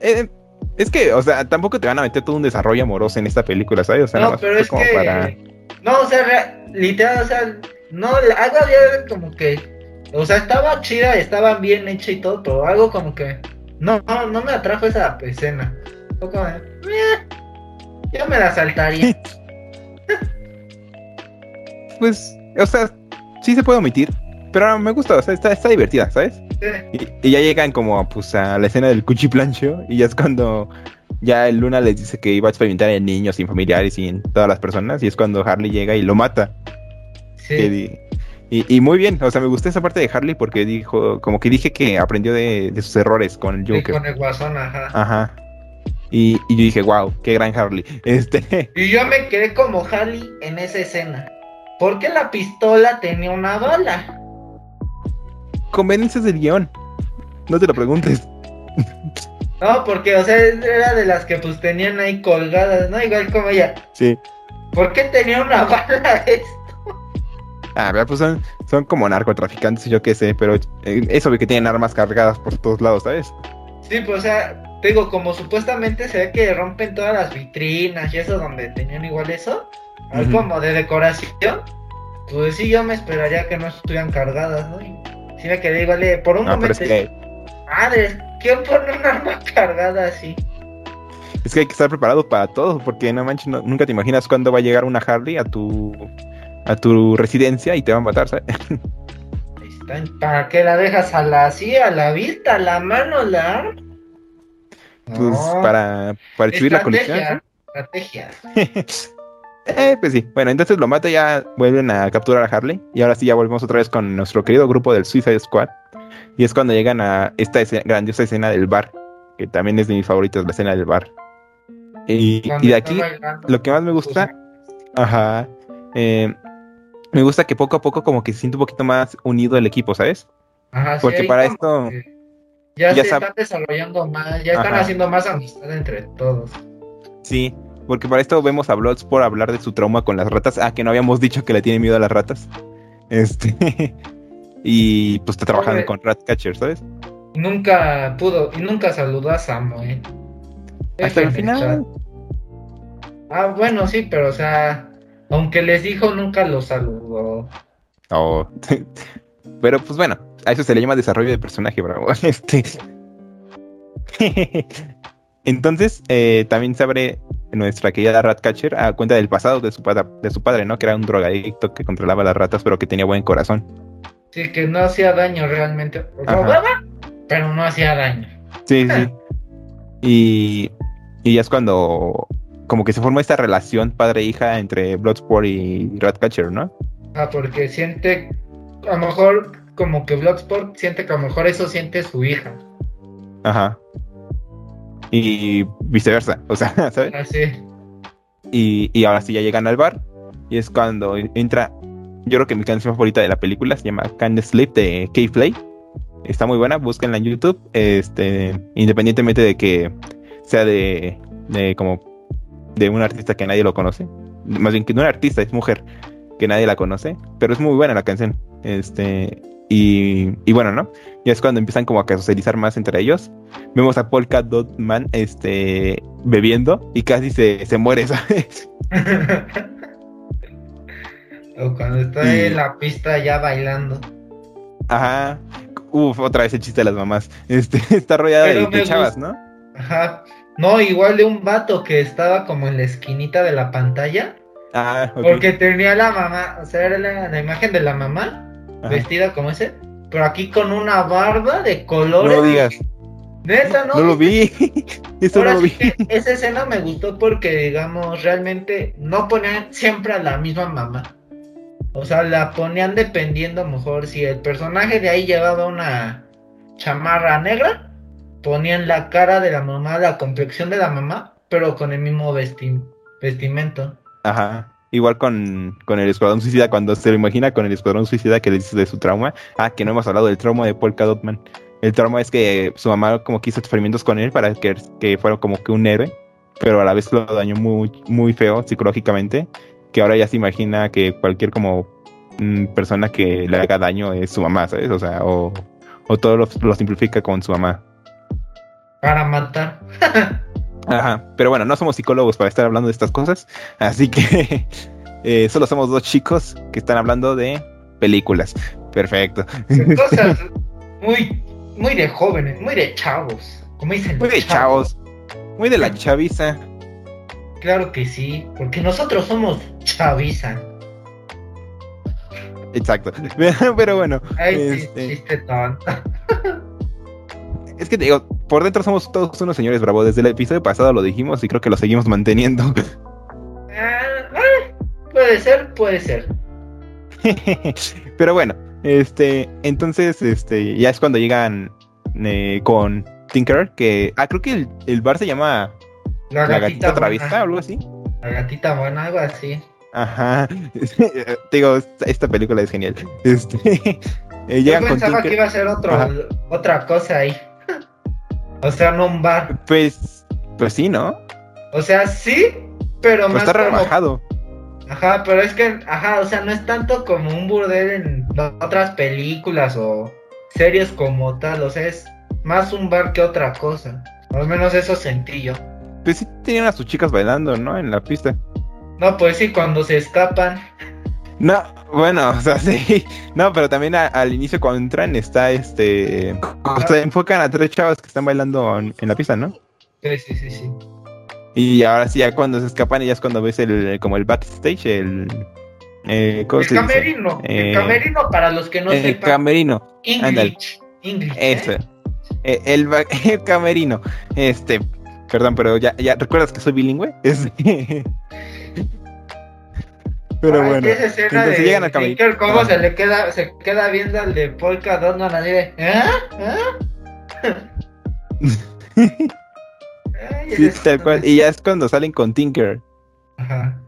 Eh, es que, o sea, tampoco te van a meter todo un desarrollo amoroso en esta película, ¿sabes? O sea, No, pero es como que. para- No, o sea, literal, o sea, no, algo había como que O sea, estaba chida, estaba bien hecha y todo, pero algo como que. No, no, no me atrajo esa escena. Como de, "Eh, yo me la saltaría. Pues, o sea, sí se puede omitir, pero me gusta, o sea, está, está divertida, ¿sabes? Sí. Y, y ya llegan como pues a la escena del cuchiplancho y ya es cuando ya el Luna les dice que iba a experimentar en niños, en familiares y en todas las personas y es cuando Harley llega y lo mata. Sí. Que Y, y muy bien, o sea, me gustó esa parte de Harley porque dijo, como que dije que aprendió de, de sus errores con el Sí, Joker. con el guasón, ajá. Ajá. Y, y yo dije, wow, qué gran Harley. Este, Y yo me quedé como Harley en esa escena. Porque la pistola tenía una bala. conveniencias del guion. No te lo preguntes. No, porque, o sea, era de las que pues tenían ahí colgadas, ¿no? Igual como ella. Sí. ¿Por qué tenía una bala esto? Ah, pues son, son como narcotraficantes, yo qué sé, pero eh, es obvio que tienen armas cargadas por todos lados, ¿sabes? Sí, pues, o sea, te digo, como supuestamente se ve que rompen todas las vitrinas y eso donde tenían igual eso, Ujú. como de decoración, pues sí, yo me esperaría que no estuvieran cargadas, ¿no? Y sí me quedé igual por un No, pero momento, es que, madre, ¿quién pone un arma cargada así? es que hay que estar preparado para todo, porque no manches, no- nunca te imaginas cuándo va a llegar una Harley a tu a tu residencia y te va a matar, ¿sabes? ¿Para qué la dejas a la así, a la vista, a la mano, la arma? Pues No, para, para exhibir la colección. estrategia. Eh, pues sí. Bueno, entonces lo mata, ya vuelven a capturar a Harley. Y ahora sí ya volvemos otra vez con nuestro querido grupo del Suicide Squad. Y es cuando llegan a esta escena- grandiosa escena del bar. Que también es de mis favoritos, la escena del bar. Y, y de aquí, lo que más me gusta, ajá, eh, me gusta que poco a poco como que se siente un poquito más unido el equipo, ¿sabes? Ajá, Porque para esto- que Ya, ya se están desarrollando más, ya están Ajá. haciendo más amistad entre todos. Sí, porque para esto vemos a Bloodsport hablar de su trauma con las ratas. Ah, que no habíamos dicho que le tiene miedo a las ratas. Este. y pues está trabajando con Ratcatcher, ¿sabes? Nunca pudo, y nunca saludó a Samuel. Hasta el final. Ah, bueno, sí, pero o sea, aunque les dijo, nunca lo saludó. Oh. Pero pues bueno, a eso se le llama desarrollo de personaje, bravo. Este. Entonces, eh, también se abre nuestra querida Ratcatcher a cuenta del pasado de su, padre, de su padre, ¿no? Que era un drogadicto que controlaba las ratas, pero que tenía buen corazón. Sí, que no hacía daño realmente. Robaba, pero no hacía daño. Sí, sí. Y, y ya es cuando como que se forma esta relación padre-hija entre Bloodsport y Ratcatcher, ¿no? Ah, porque siente, a lo mejor, como que Bloodsport siente que a lo mejor eso siente su hija. Ajá. Y viceversa, o sea, ¿sabes? Así. Y, y ahora sí ya llegan al bar y es cuando entra, yo creo que mi canción favorita de la película se llama Can't Sleep de K-Play. Está muy buena, búsquenla en YouTube, este, independientemente de que sea de, de como de un artista que nadie lo conoce, más bien que no es artista, es mujer que nadie la conoce, pero es muy buena la canción, este, y, y bueno, ¿no? Ya es cuando empiezan como a socializar más entre ellos. Vemos a Polka Dot Man, este, bebiendo y casi se, se muere, ¿sabes? o cuando está Y- en la pista ya bailando. Ajá. Uf, otra vez el chiste de las mamás. Este, está rodeada de, de chavas. ¿no? Ajá. No, igual de un vato que estaba como en la esquinita de la pantalla. Ah. Porque tenía la mamá, o sea, era la, la imagen de la mamá, Ajá. vestida como ese. Pero aquí con una barba de No colores. lo digas. Neta, ¿no? No lo vi. Eso no Ahora lo sí vi. que esa escena me gustó porque, digamos, realmente no ponían siempre a la misma mamá. O sea, la ponían dependiendo, a lo mejor, si el personaje de ahí llevaba una chamarra negra, ponían la cara de la mamá, la complexión de la mamá, pero con el mismo vesti- vestimento. Ajá. Igual con, con el Escuadrón Suicida, cuando se lo imagina con el Escuadrón Suicida que le dice de su trauma. Ah, que no hemos hablado del trauma de Polka Dot Man. El trauma es que su mamá como que hizo experimentos con él para que, que fuera como que un héroe, pero a la vez lo dañó muy, muy feo psicológicamente, que ahora ya se imagina que cualquier como mm, persona que le haga daño es su mamá, ¿sabes? O sea, o, o todo lo simplifica con su mamá. Para matar. Ajá, pero bueno, no somos psicólogos para estar hablando de estas cosas, así que eh, solo somos dos chicos que están hablando de películas. Perfecto. Son cosas muy, muy de jóvenes, muy de chavos. Como dicen. Muy de chavos. Muy de la chaviza. Claro que sí, porque nosotros somos chaviza. Exacto. Pero, bueno. Ay, sí, este, chiste tonto. Es que digo, por dentro somos todos unos señores bravo. Desde el episodio pasado lo dijimos y creo que lo seguimos manteniendo. Ah, ah, puede ser, puede ser. Pero bueno, este, entonces, este, ya es cuando llegan eh, con Tinker, que, ah, creo que el, el bar se llama La La gatita. Traviesa o algo así. La gatita buena, algo así. Ajá. Te digo, esta, película es genial. Este, eh, Yo llegan con pensaba que iba a ser otro, Ajá. otra cosa ahí. O sea, no un bar. Pues, pues sí, ¿no? O sea, sí, pero Pues más está como- rebajado. Ajá, pero es que, ajá, o sea, no es tanto como un burdel en otras películas o series como tal, o sea, es más un bar que otra cosa. Al menos eso sentí yo. Pues sí tenían a sus chicas bailando, ¿no? En la pista. No, pues sí, cuando se escapan. No, bueno, o sea, sí. No, pero también a- al inicio cuando entran está este... Enfocan a tres chavas que están bailando en, en la pista, ¿no? Sí, sí, sí, sí. Y ahora sí, ya cuando se escapan, ya es cuando ves el como el backstage, el... Eh, ¿Cómo El camerino, Eh, el camerino para los que no el sepan. camerino. ándale. English. English. ¿eh? Eso. Eh, el, el camerino. Este... Perdón, pero ya, ya ¿recuerdas que soy bilingüe? Este... Pero Ay, bueno. esa escena de llegan al. Tinker, cómo Ah. se le queda, se queda viendo al de Polka Dot, no nadie de, ¿eh? ¿Eh? Ay, Sí, tal cual. Y ya es cuando salen con Tinker. Ajá.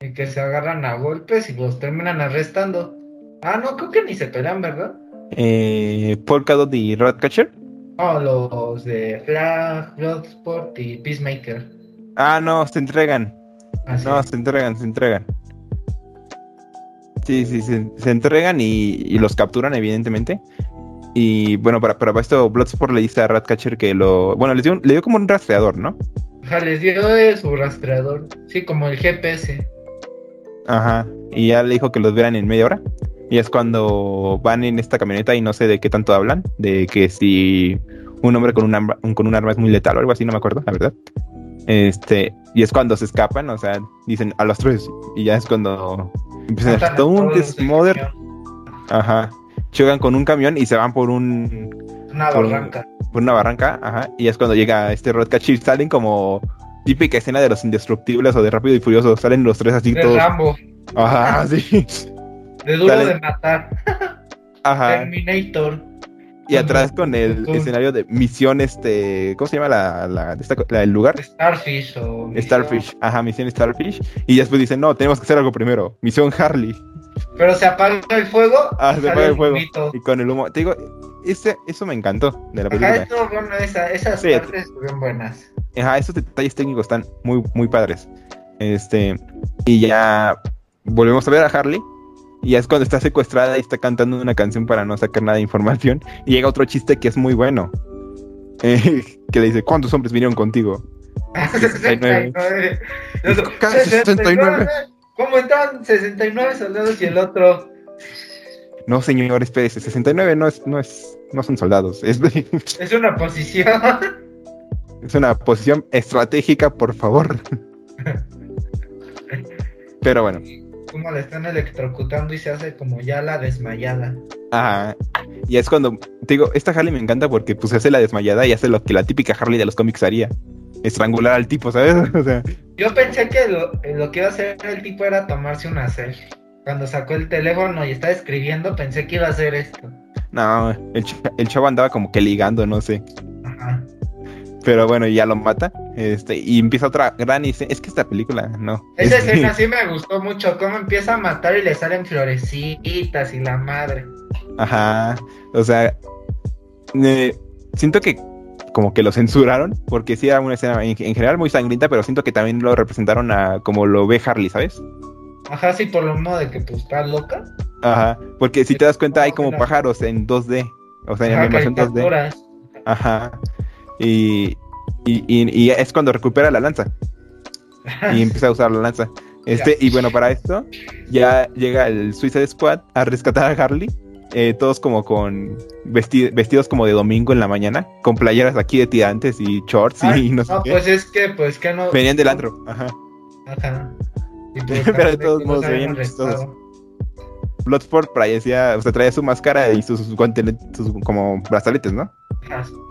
Y que se agarran a golpes y los terminan arrestando. Ah, no, creo que ni se pelean, ¿verdad? Eh, Polkadot y Ratcatcher. No, los de Flag, Bloodsport y Peacemaker. Ah, no, se entregan. Así. No, se entregan, se entregan. Sí, sí, se, se entregan y, y los capturan, evidentemente. Y bueno, para, para esto, Bloodsport le dice a Ratcatcher que lo. Bueno, les dio, le dio como un rastreador, ¿no? Ajá, les dio su rastreador. Sí, como el GPS. Ajá. Y ya le dijo que los vieran en media hora. Y es cuando van en esta camioneta y no sé de qué tanto hablan. De que si un hombre con un, arma- un- con un arma es muy letal o algo así, no me acuerdo, la verdad. Este, y es cuando se escapan, o sea, dicen a los tres. Y ya es cuando del desmoder. camión. Ajá. Chocan con un camión y se van por un Una Por un- barranca. por una barranca, ajá, y es cuando llega este y salen como típica escena de los indestructibles o de Rápido y Furioso, salen los tres así De todos. Rambo. Ajá, sí. De duro de matar. Ajá. Terminator. Y atrás con el escenario de misión, este, ¿cómo se llama la, la, esta co- la- el lugar? Starfish o. misión- Starfish, ajá, misión Starfish. Y después dicen, no, tenemos que hacer algo primero. Misión Harley. Pero se apaga el fuego. Ah, se apaga el fuego. humito. Y con el humo. Te digo, ese, eso me encantó de la Ajá, película. estuvo bueno esa, esas Sí. partes estuvieron buenas. Ajá, esos detalles técnicos están muy, muy padres. Este, y ya volvemos a ver a Harley. Y es cuando está secuestrada y está cantando una canción para no sacar nada de información. Y llega otro chiste que es muy bueno. Eh, que le dice, ¿cuántos hombres vinieron contigo? 69. 69. Casi 69. ¿Cómo están? 69 soldados y el otro. No, señor, espérese, 69 no es, no es, no son soldados. Es, Es una posición. es una posición estratégica, por favor. Pero bueno. Como la están electrocutando y se hace como ya la desmayada. Ajá. Y es cuando, te digo, esta Harley me encanta porque pues hace la desmayada y hace lo que la típica Harley de los cómics haría. Estrangular al tipo, ¿sabes? O sea, Yo pensé que lo, lo que iba a hacer el tipo era tomarse una selfie. Cuando sacó el teléfono y estaba escribiendo, pensé que iba a hacer esto. no, el, ch- el chavo andaba como que ligando, no sé. Ajá. Pero bueno, ya lo mata. Este, y empieza otra gran escena. Es que esta película, no. Esa Este, escena sí me gustó mucho. Cómo empieza a matar y le salen florecitas y la madre. Ajá. O sea, eh, siento que como que lo censuraron, porque sí era una escena en, en general muy sangrienta, pero siento que también lo representaron a como lo ve Harley, ¿sabes? Ajá, sí, por lo mismo de que pues está loca. Ajá. Porque si te das cuenta, hay como pájaros en 2D. O sea, en Ajá, animación 2D. caricaturas. Ajá. Y, y, y- y es cuando recupera la lanza. Y empieza a usar la lanza. Este, y bueno, para esto ya llega el Suicide Squad a rescatar a Harley. eh, todos como con vesti- vestidos como de domingo en la mañana, con playeras aquí de tirantes y shorts y no sé no, qué. pues es que, pues que no. Venían del antro, ajá. Ajá. Y pues, Pero de todos modos, chistosos. arrestado. Bloodsport parecía, o sea, traía su máscara y sus guantes, sus como brazaletes, ¿no?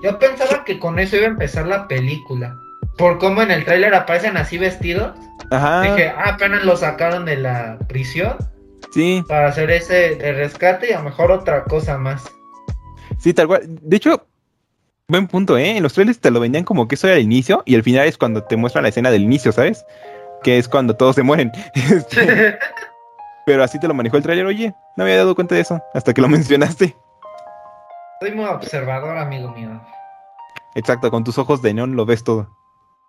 Yo pensaba que con eso iba a empezar la película. Por cómo en el tráiler aparecen así vestidos. Ajá, Dije, ah, apenas lo sacaron de la prisión sí, para hacer ese de rescate y a lo mejor otra cosa más. sí, tal cual. De hecho, buen punto, ¿eh? En los trailers te lo vendían como que eso era el inicio y el final es cuando te muestran la escena del inicio, ¿sabes? Que es cuando todos se mueren. Este, pero así te lo manejó el trailer, oye, no me había dado cuenta de eso hasta que lo mencionaste. Soy muy observador, amigo mío. Exacto, con tus ojos de neón lo ves todo,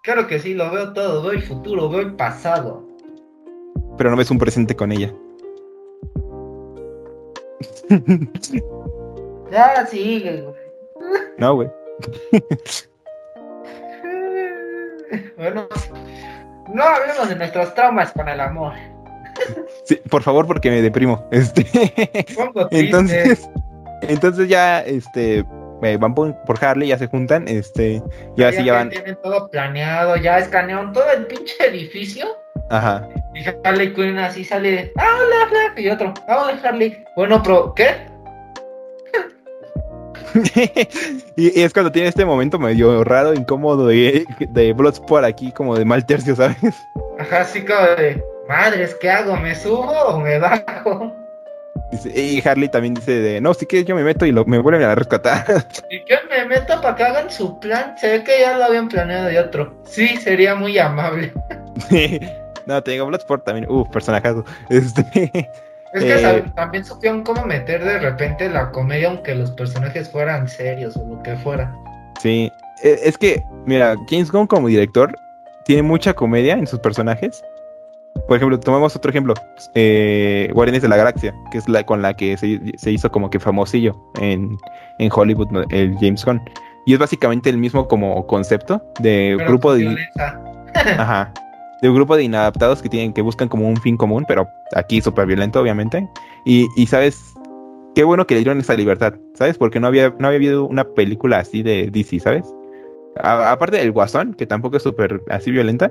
Claro que sí, lo veo todo, veo el futuro, veo el pasado. pero no ves un presente con ella. Ya sigue, güey. no, güey. Bueno, no hablemos de nuestros traumas con el amor. Sí, por favor, porque me deprimo. Este. Pongo. Entonces, entonces ya, este, eh, van por, por Harley, ya se juntan, este, ya así ya van, tienen todo planeado, ya escanearon todo el pinche edificio. ajá, Y Harley Quinn así sale, ah, hola, Flash", y otro, ah, hola, Harley. Bueno, pero, ¿qué? y, y es cuando tiene este momento medio raro, incómodo de, de Bloodsport aquí, como de mal tercio, ¿sabes? Ajá, así como de, madres, ¿qué hago? ¿Me subo o me bajo? Dice- y Harley también dice de, no, si quieres yo me meto y lo, me vuelven a rescatar. ¿Y qué me meto para que hagan su plan? Se ve que ya lo habían planeado y otro. Sí, sería muy amable. no, te digo, Bloodsport también, uh, personajazo. Este, Es que Eh. también supieron cómo meter de repente la comedia aunque los personajes fueran serios o lo que fuera. Sí, e- es que, mira, James Gunn como director tiene mucha comedia en sus personajes. Por ejemplo, tomamos otro ejemplo, eh, Guardianes de la Galaxia, que es la con la que se, se hizo como que famosillo en, en Hollywood, el James Gunn. Y es básicamente el mismo como concepto de Pero grupo de, ajá, de un grupo de inadaptados que tienen que buscan como un fin común, pero aquí súper violento, obviamente. Y, y sabes, qué bueno que le dieron esa libertad, ¿sabes? Porque no había, no había habido una película así de DC, ¿sabes? A- aparte del Guasón, que tampoco es súper así violenta,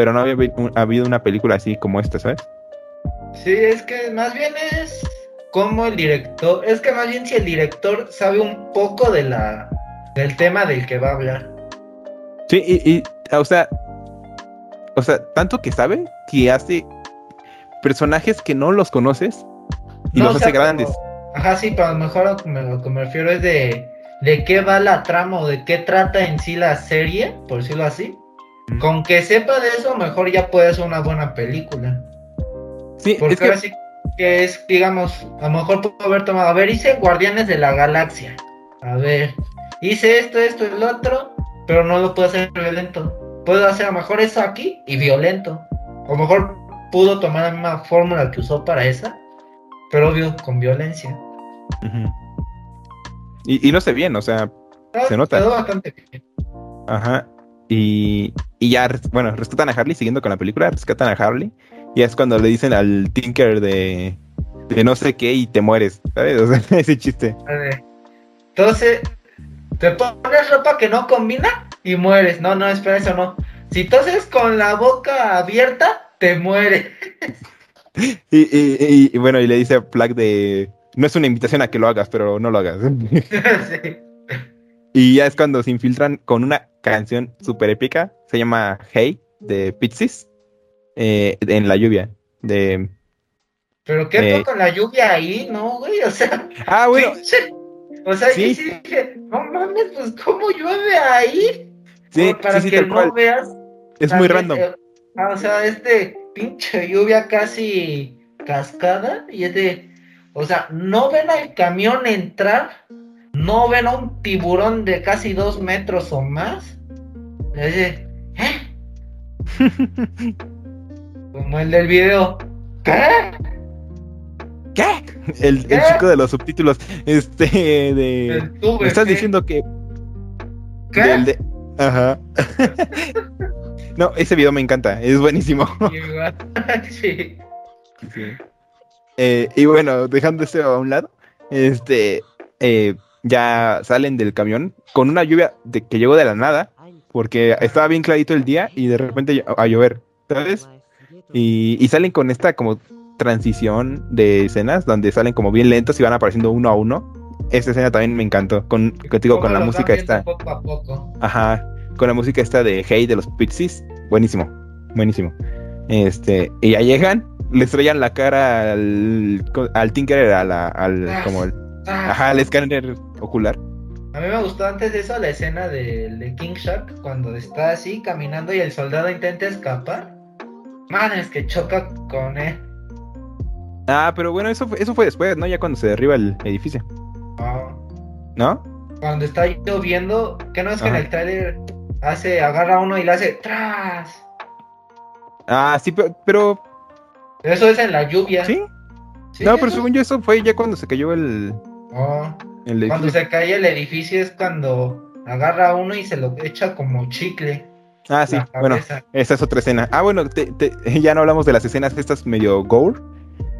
pero no había habido una película así como esta, ¿sabes? Sí, es que más bien es como el director, es que más bien si el director sabe un poco de la del tema del que va a hablar. Sí, y, y, o sea, o sea, tanto que sabe que hace personajes que no los conoces y No, los o hace grandes. como- Ajá, sí, pero a lo mejor lo que me, lo que me refiero es de de qué va la trama o de qué trata en sí la serie, por decirlo así. Mm. Con que sepa de eso, mejor ya puede ser una buena película. Sí, Porque es que ahora sí que es, digamos, a lo mejor puedo haber tomado, a ver, hice Guardianes de la Galaxia. A ver, hice esto, esto, el otro, pero no lo puedo hacer violento. Puedo hacer a lo mejor eso aquí y violento. O mejor pudo tomar la misma fórmula que usó para esa, pero obvio, con violencia. Y, y lo sé bien, o sea, Ah, Se nota. Quedó bastante bien. ajá. Y, y ya, bueno, rescatan a Harley, siguiendo con la película, rescatan a Harley. Y es cuando le dicen al Tinker de, de no sé qué y te mueres, ¿sabes? O sea, ese chiste. Entonces, te pones ropa que no combina y mueres. No, no, espera, eso no. Si toses con la boca abierta, te mueres. Y, y, y- y bueno, y le dice a Black de, no es una invitación a que lo hagas, pero no lo hagas. Sí. y ya es cuando se infiltran con una canción súper épica, se llama Hey, de Pixies, eh, en la lluvia. De... Pero qué Eh. fue con la lluvia ahí, ¿no, güey? O sea, Ah, bueno, O sea, Sí. sí. sí dije, no mames, pues ¿cómo llueve ahí? sí, Para sí, que no cual. veas. Es muy random. ah, o sea, este pinche lluvia casi cascada y es de, o sea, no ven al camión entrar, no ven a un tiburón de casi dos metros o más. Y es de, ¿eh? Como el del video. ¿Qué? ¿Qué? El, ¿Qué? el chico de los subtítulos, este, de... Me estás ¿qué? diciendo que... ¿Qué? del de- Ajá. no, ese video me encanta, es buenísimo. Sí. Sí. Eh, y bueno, dejando eso a un lado, este, eh, ya salen del camión con una lluvia de, que llegó de la nada, porque estaba bien clarito el día y de repente a llover, ¿sabes? Y, y salen con esta como transición de escenas donde salen como bien lentos y van apareciendo uno a uno. Esta escena también me encantó, con, contigo, con la música esta. Poco a poco. Ajá, con la música esta de Hey de los Pixies. Buenísimo, buenísimo. Este, y ya llegan, le estrellan la cara al, al Tinker, a la- al, Ah, como el, Ah, ajá, al escáner ocular. A mí me gustó antes de eso la escena de, de King Shark cuando está así caminando y el soldado intenta escapar. Man, es que choca con él. Ah, pero bueno, eso fue, eso fue después, ¿no? Ya cuando se derriba el edificio, Ah, ¿no? Cuando está lloviendo, que no es que en el trailer hace, agarra a uno y le hace tras. Ah, sí, pero, pero Eso es en la lluvia. sí. Sí, no, pero eso- según yo eso fue ya cuando se cayó el, Oh, el Cuando se cae el edificio es cuando agarra a uno y se lo echa como chicle. Ah, sí, bueno, esa es otra escena. Ah, bueno, te- te- ya no hablamos de las escenas estas medio gore,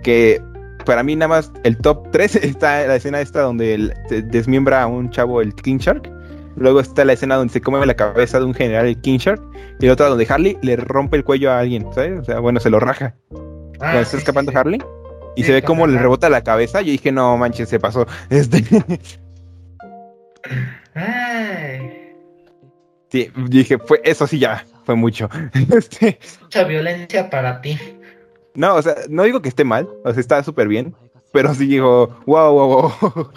que para mí nada más el top 3 está la escena esta donde el- se desmiembra a un chavo el King Shark. Luego está la escena donde se come la cabeza de un general el King Shark. Y la otra donde Harley le rompe el cuello a alguien, ¿sabes? O sea, bueno, se lo raja. Ah, cuando está escapando sí, sí. Harley. Y Sí, se ve como le rebota la cabeza. Yo dije, no manches, se pasó. Este, Ay, sí, dije, fue, eso sí ya, fue mucho. Este, mucha violencia para ti. no, o sea, no digo que esté mal, o sea, está súper bien, pero sí digo, wow, wow, wow.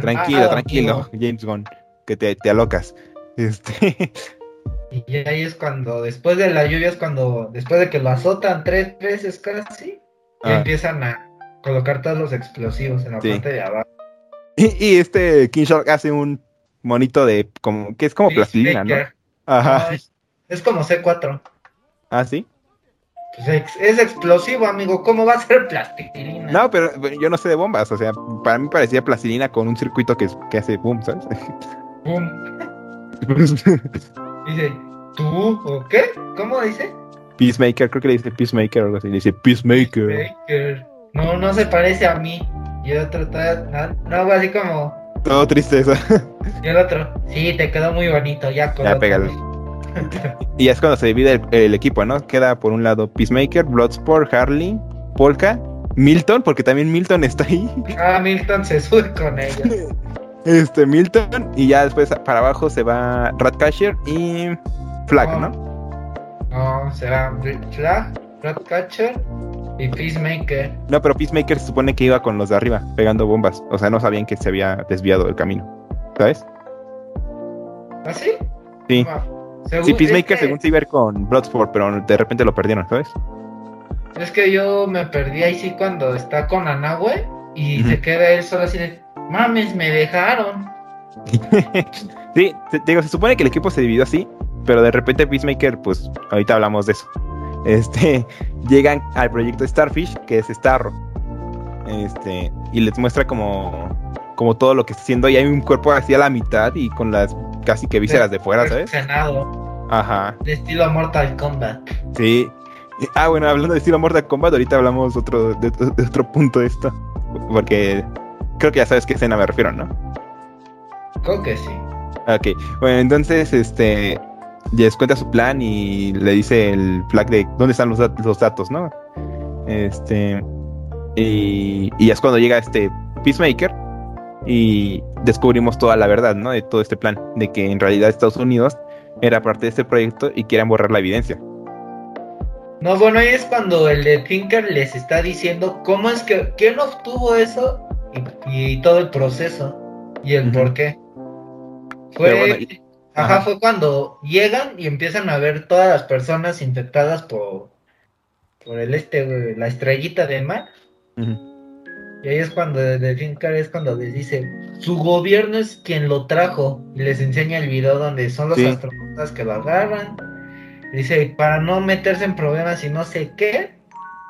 Tranquilo, tranquilo. James Gunn, que te, te alocas. Este, Y ahí es cuando, después de la lluvia, es cuando, después de que lo azotan tres veces casi, ya Ah. empiezan a colocar todos los explosivos en la Sí. parte de abajo. y, y este King Shark hace un monito de, como, que es como plastilina, ¿no? Ajá. No, es, es como C4. Ah, sí. Pues es explosivo, amigo. ¿Cómo va a ser plastilina? No, pero yo no sé de bombas, o sea, para mí parecía plastilina con un circuito que, que hace boom, ¿sabes? Pum. Dice, ¿tú o qué? ¿Cómo dice? Peacemaker, creo que le dice Peacemaker o algo así. Le dice Peacemaker. Peacemaker. No, no se parece a mí. Y el otro está, no, algo así como, Todo tristeza. y el otro, sí, te quedó muy bonito, ya con Ya, pégalo. y es cuando se divide el, el equipo, ¿no? Queda por un lado Peacemaker, Bloodsport, Harley, Polka, Milton, porque también Milton está ahí. Ah, Milton se sube con ellos. Este, Milton. Y ya después para abajo se va Ratcatcher y Flag, ¿no? No, será Flag, Ratcatcher y Peacemaker. No, pero Peacemaker se supone que iba con los de arriba, pegando bombas. O sea, no sabían que se había desviado del camino. ¿Sabes? ¿Así? Sí. Ah, según- Sí, Peacemaker es que- según se iba con Bloodsport, pero de repente lo perdieron, ¿sabes? Es que yo me perdí ahí sí cuando está con Anahue y se queda él solo así de, mames, me dejaron. Sí, te digo, se supone que el equipo se dividió así, pero de repente Peacemaker, pues ahorita hablamos de eso. Este, llegan al proyecto Starfish, que es Starro. Este, y les muestra como, como todo lo que está haciendo. Y hay un cuerpo así a la mitad y con las casi que vísceras de fuera, ¿sabes? Ajá, de estilo Mortal Kombat. sí. Ah, bueno, hablando de estilo Mortal Kombat, ahorita hablamos otro, de, de otro punto de esto. Porque creo que ya sabes qué escena me refiero, ¿no? Creo que sí. Ok, bueno, entonces, este, les cuenta su plan y le dice el flag de dónde están los, dat- los datos, ¿no? Este, y, y es cuando llega este Peacemaker y descubrimos toda la verdad, ¿no? De todo este plan, de que en realidad Estados Unidos era parte de este proyecto y quieren borrar la evidencia. No, bueno, ahí es cuando el de Tinker les está diciendo cómo es que, quién obtuvo eso y, y todo el proceso y el por qué. Fue, Pero bueno, y- ajá, ajá. fue cuando llegan y empiezan a ver todas las personas infectadas por, por el este, la estrellita de mar. Y ahí es cuando de Tinker es cuando les dice, su gobierno es quien lo trajo. Y les enseña el video donde son los Sí. astronautas que lo agarran. Dice, para no meterse en problemas y no sé qué,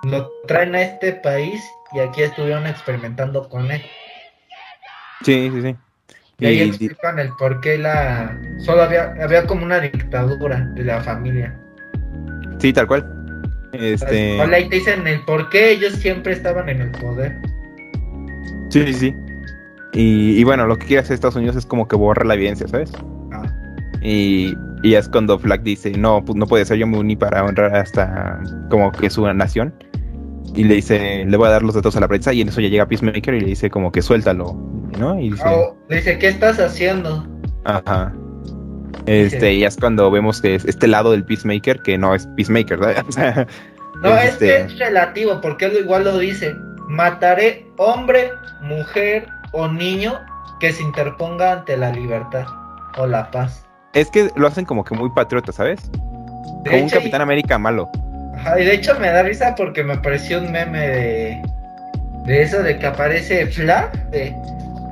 lo traen a este país y aquí estuvieron experimentando con él. Sí, sí, sí. Y ahí Y- explican el por qué la... Solo había, había como una dictadura de la familia. sí, tal cual. Este, Hola, ahí te dicen el por qué ellos siempre estaban en el poder. Sí, sí, sí. Y, y bueno, lo que quiere hacer Estados Unidos es como que borrar la evidencia, ¿sabes? Ah, Y, y es cuando Flag dice, no, pues no puede ser, yo me uní para honrar hasta como que su nación. Y le dice, le voy a dar los datos a la prensa y en eso ya llega Peacemaker y le dice como que suéltalo, ¿no? Y dice, oh, dice, ¿qué estás haciendo? ajá. Este, y es cuando vemos que es este lado del Peacemaker que no es Peacemaker, ¿verdad? No, es este- es relativo, porque él igual lo dice. Mataré hombre, mujer o niño que se interponga ante la libertad o la paz. es que lo hacen como que muy patriota, ¿sabes? De Como un Capitán América malo. Ajá, y de hecho me da risa porque me pareció un meme de, de eso de que aparece Flag, de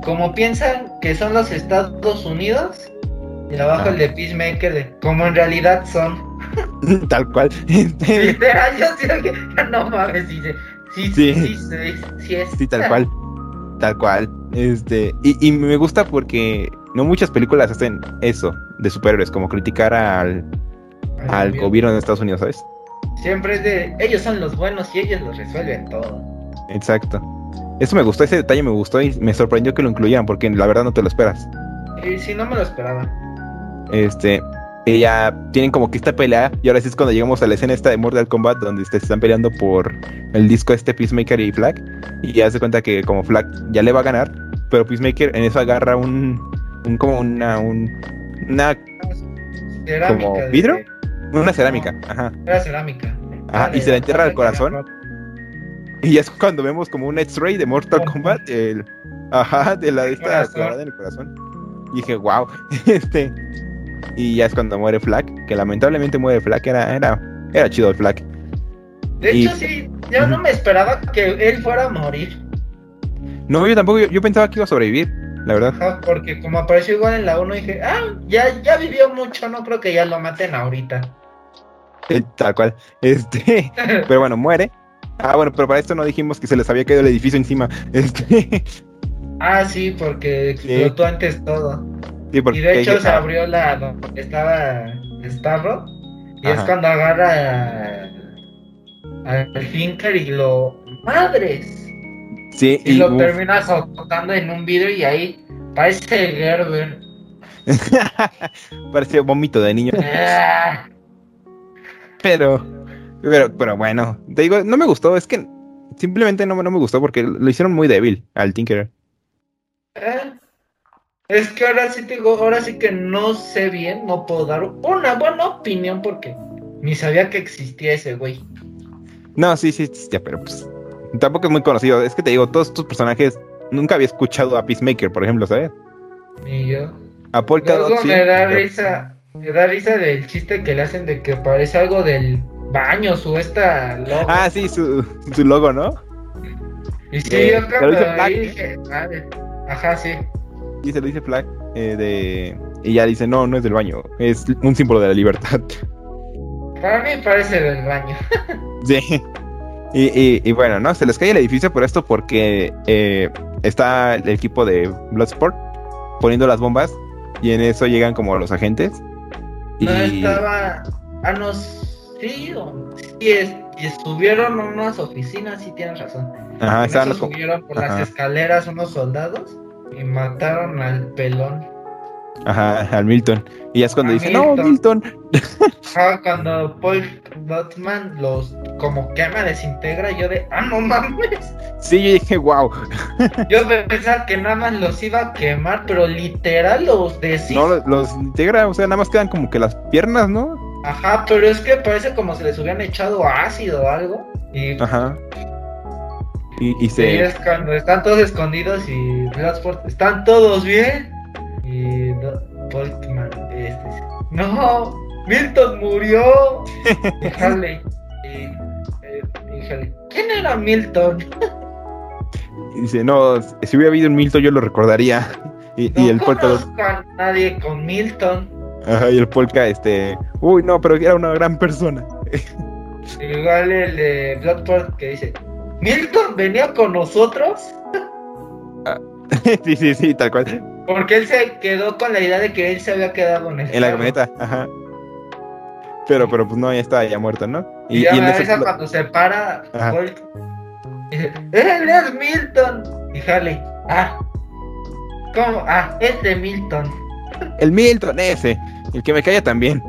como piensan que son los Estados Unidos, y abajo Ah. el de Peacemaker, de como en realidad son. Tal cual. Literal, yo sí que no mames, sí, sí, sí, Sí. sí, sí, sí es. Sí, tal cual. Tal cual. Este, y, y me gusta porque no muchas películas hacen eso de superhéroes, como criticar al, al gobierno de Estados Unidos, ¿sabes? Siempre es de ellos son los buenos y ellos los resuelven todo. Exacto. Eso me gustó, ese detalle me gustó y me sorprendió que lo incluyeran porque la verdad no te lo esperas. Y si no me lo esperaba. Este, y ya tienen como que esta pelea y ahora sí es cuando llegamos a la escena esta de Mortal Kombat donde se están peleando por el disco este Peacemaker y Flag y ya se cuenta que como Flag ya le va a ganar, pero Peacemaker en eso agarra un, un como una, un, una, Cerámica. ¿Como de- vidrio? una cerámica, ajá. Era cerámica. Ajá, Ah, y se la entierra al corazón. Y ya es cuando vemos como un X-ray de Mortal. Kombat, el, ajá, de la de esta clavada en el corazón. Y dije, wow, este. Y ya es cuando muere Flag, que lamentablemente muere Flag, era, era, era chido el Flag. De Y- hecho, sí, yo no me esperaba que él fuera a morir. No, yo tampoco, yo, yo pensaba que iba a sobrevivir, la verdad. Ajá, porque como apareció igual en la 1, dije, ah, ya, ya vivió mucho, no creo que ya lo maten ahorita. Eh, Tal cual. Este, pero bueno, muere. Ah, bueno, pero para esto no dijimos que se les había caído el edificio encima. Este, ah, sí, porque explotó antes todo. sí, porque Y de hecho se abrió la donde estaba Starro. Y es cuando agarra al Finker y lo. ¡Madres! Sí, Y, y lo uf, termina azotando en un vidrio y ahí parece Gerber. parecía vómito de niño. Ah, Pero, pero, pero bueno, te digo, no me gustó, es que simplemente no, no me gustó porque lo hicieron muy débil al Tinkerer. eh. Es que ahora sí te digo, ahora sí que no sé bien, no puedo dar una buena opinión porque ni sabía que existía ese güey. No, sí, sí, ya, pero pues tampoco es muy conocido. Es que te digo, todos estos personajes nunca había escuchado a Peacemaker, por ejemplo, ¿sabes? Ni yo. A Polka Luego sí, me da pero- risa, me da risa del chiste que le hacen de que parece algo del baño, su esta logo. Ah, sí, su, su logo, ¿no? y sí, eh, yo dice vi Black, dije, madre, ajá, sí. Y se lo dice Flag eh, de... Y ya dice, no, no es del baño, es un símbolo de la libertad. Para mí parece del baño. Sí. Y, y- y bueno, ¿no? Se les cae el edificio por esto porque eh, está el equipo de Bloodsport poniendo las bombas y en eso llegan como los agentes. Y No estaba. Ah, no, sí, es, y estuvieron en unas oficinas, sí tienes razón. ajá, En estaban eso los- subieron por ajá. las escaleras unos soldados y mataron al pelón. ajá, al Milton. Y ya es cuando A dice, no, Milton. Milton. Ah, cuando Paul Dotman los como quema, desintegra, yo de, ah, no mames. Sí, yo dije, wow. Yo pensaba que nada más los iba a quemar, pero literal los. No, los, los integra, o sea, nada más quedan como que las piernas, ¿no? Ajá, pero es que parece como si les hubieran echado ácido o algo. Y, Ajá. Y, y y se... es cuando están todos escondidos y ¿están todos bien? Y Boltman, este, no, Milton murió. Y Harley, y, eh, y Harley, ¿quién era Milton? y dice, no, si hubiera habido un Milton yo lo recordaría. Y, No y el a nadie con Milton. Ajá, y el polka, este, uy, no, pero era una gran persona. Igual el de Bloodsport que dice, ¿Milton venía con nosotros? sí, sí, sí, tal cual. Porque él se quedó con la idea de que él se había quedado en el En la camioneta, ajá. Pero, pero pues no, ya estaba ya muerto, ¿no? Y, ya en da eso- risa cuando se para Ajá. Bolt. Dice, ¡Él es Milton! Y Harley, Ah. ¿Cómo? Ah, es de Milton. El Milton, ese. El que me calla también.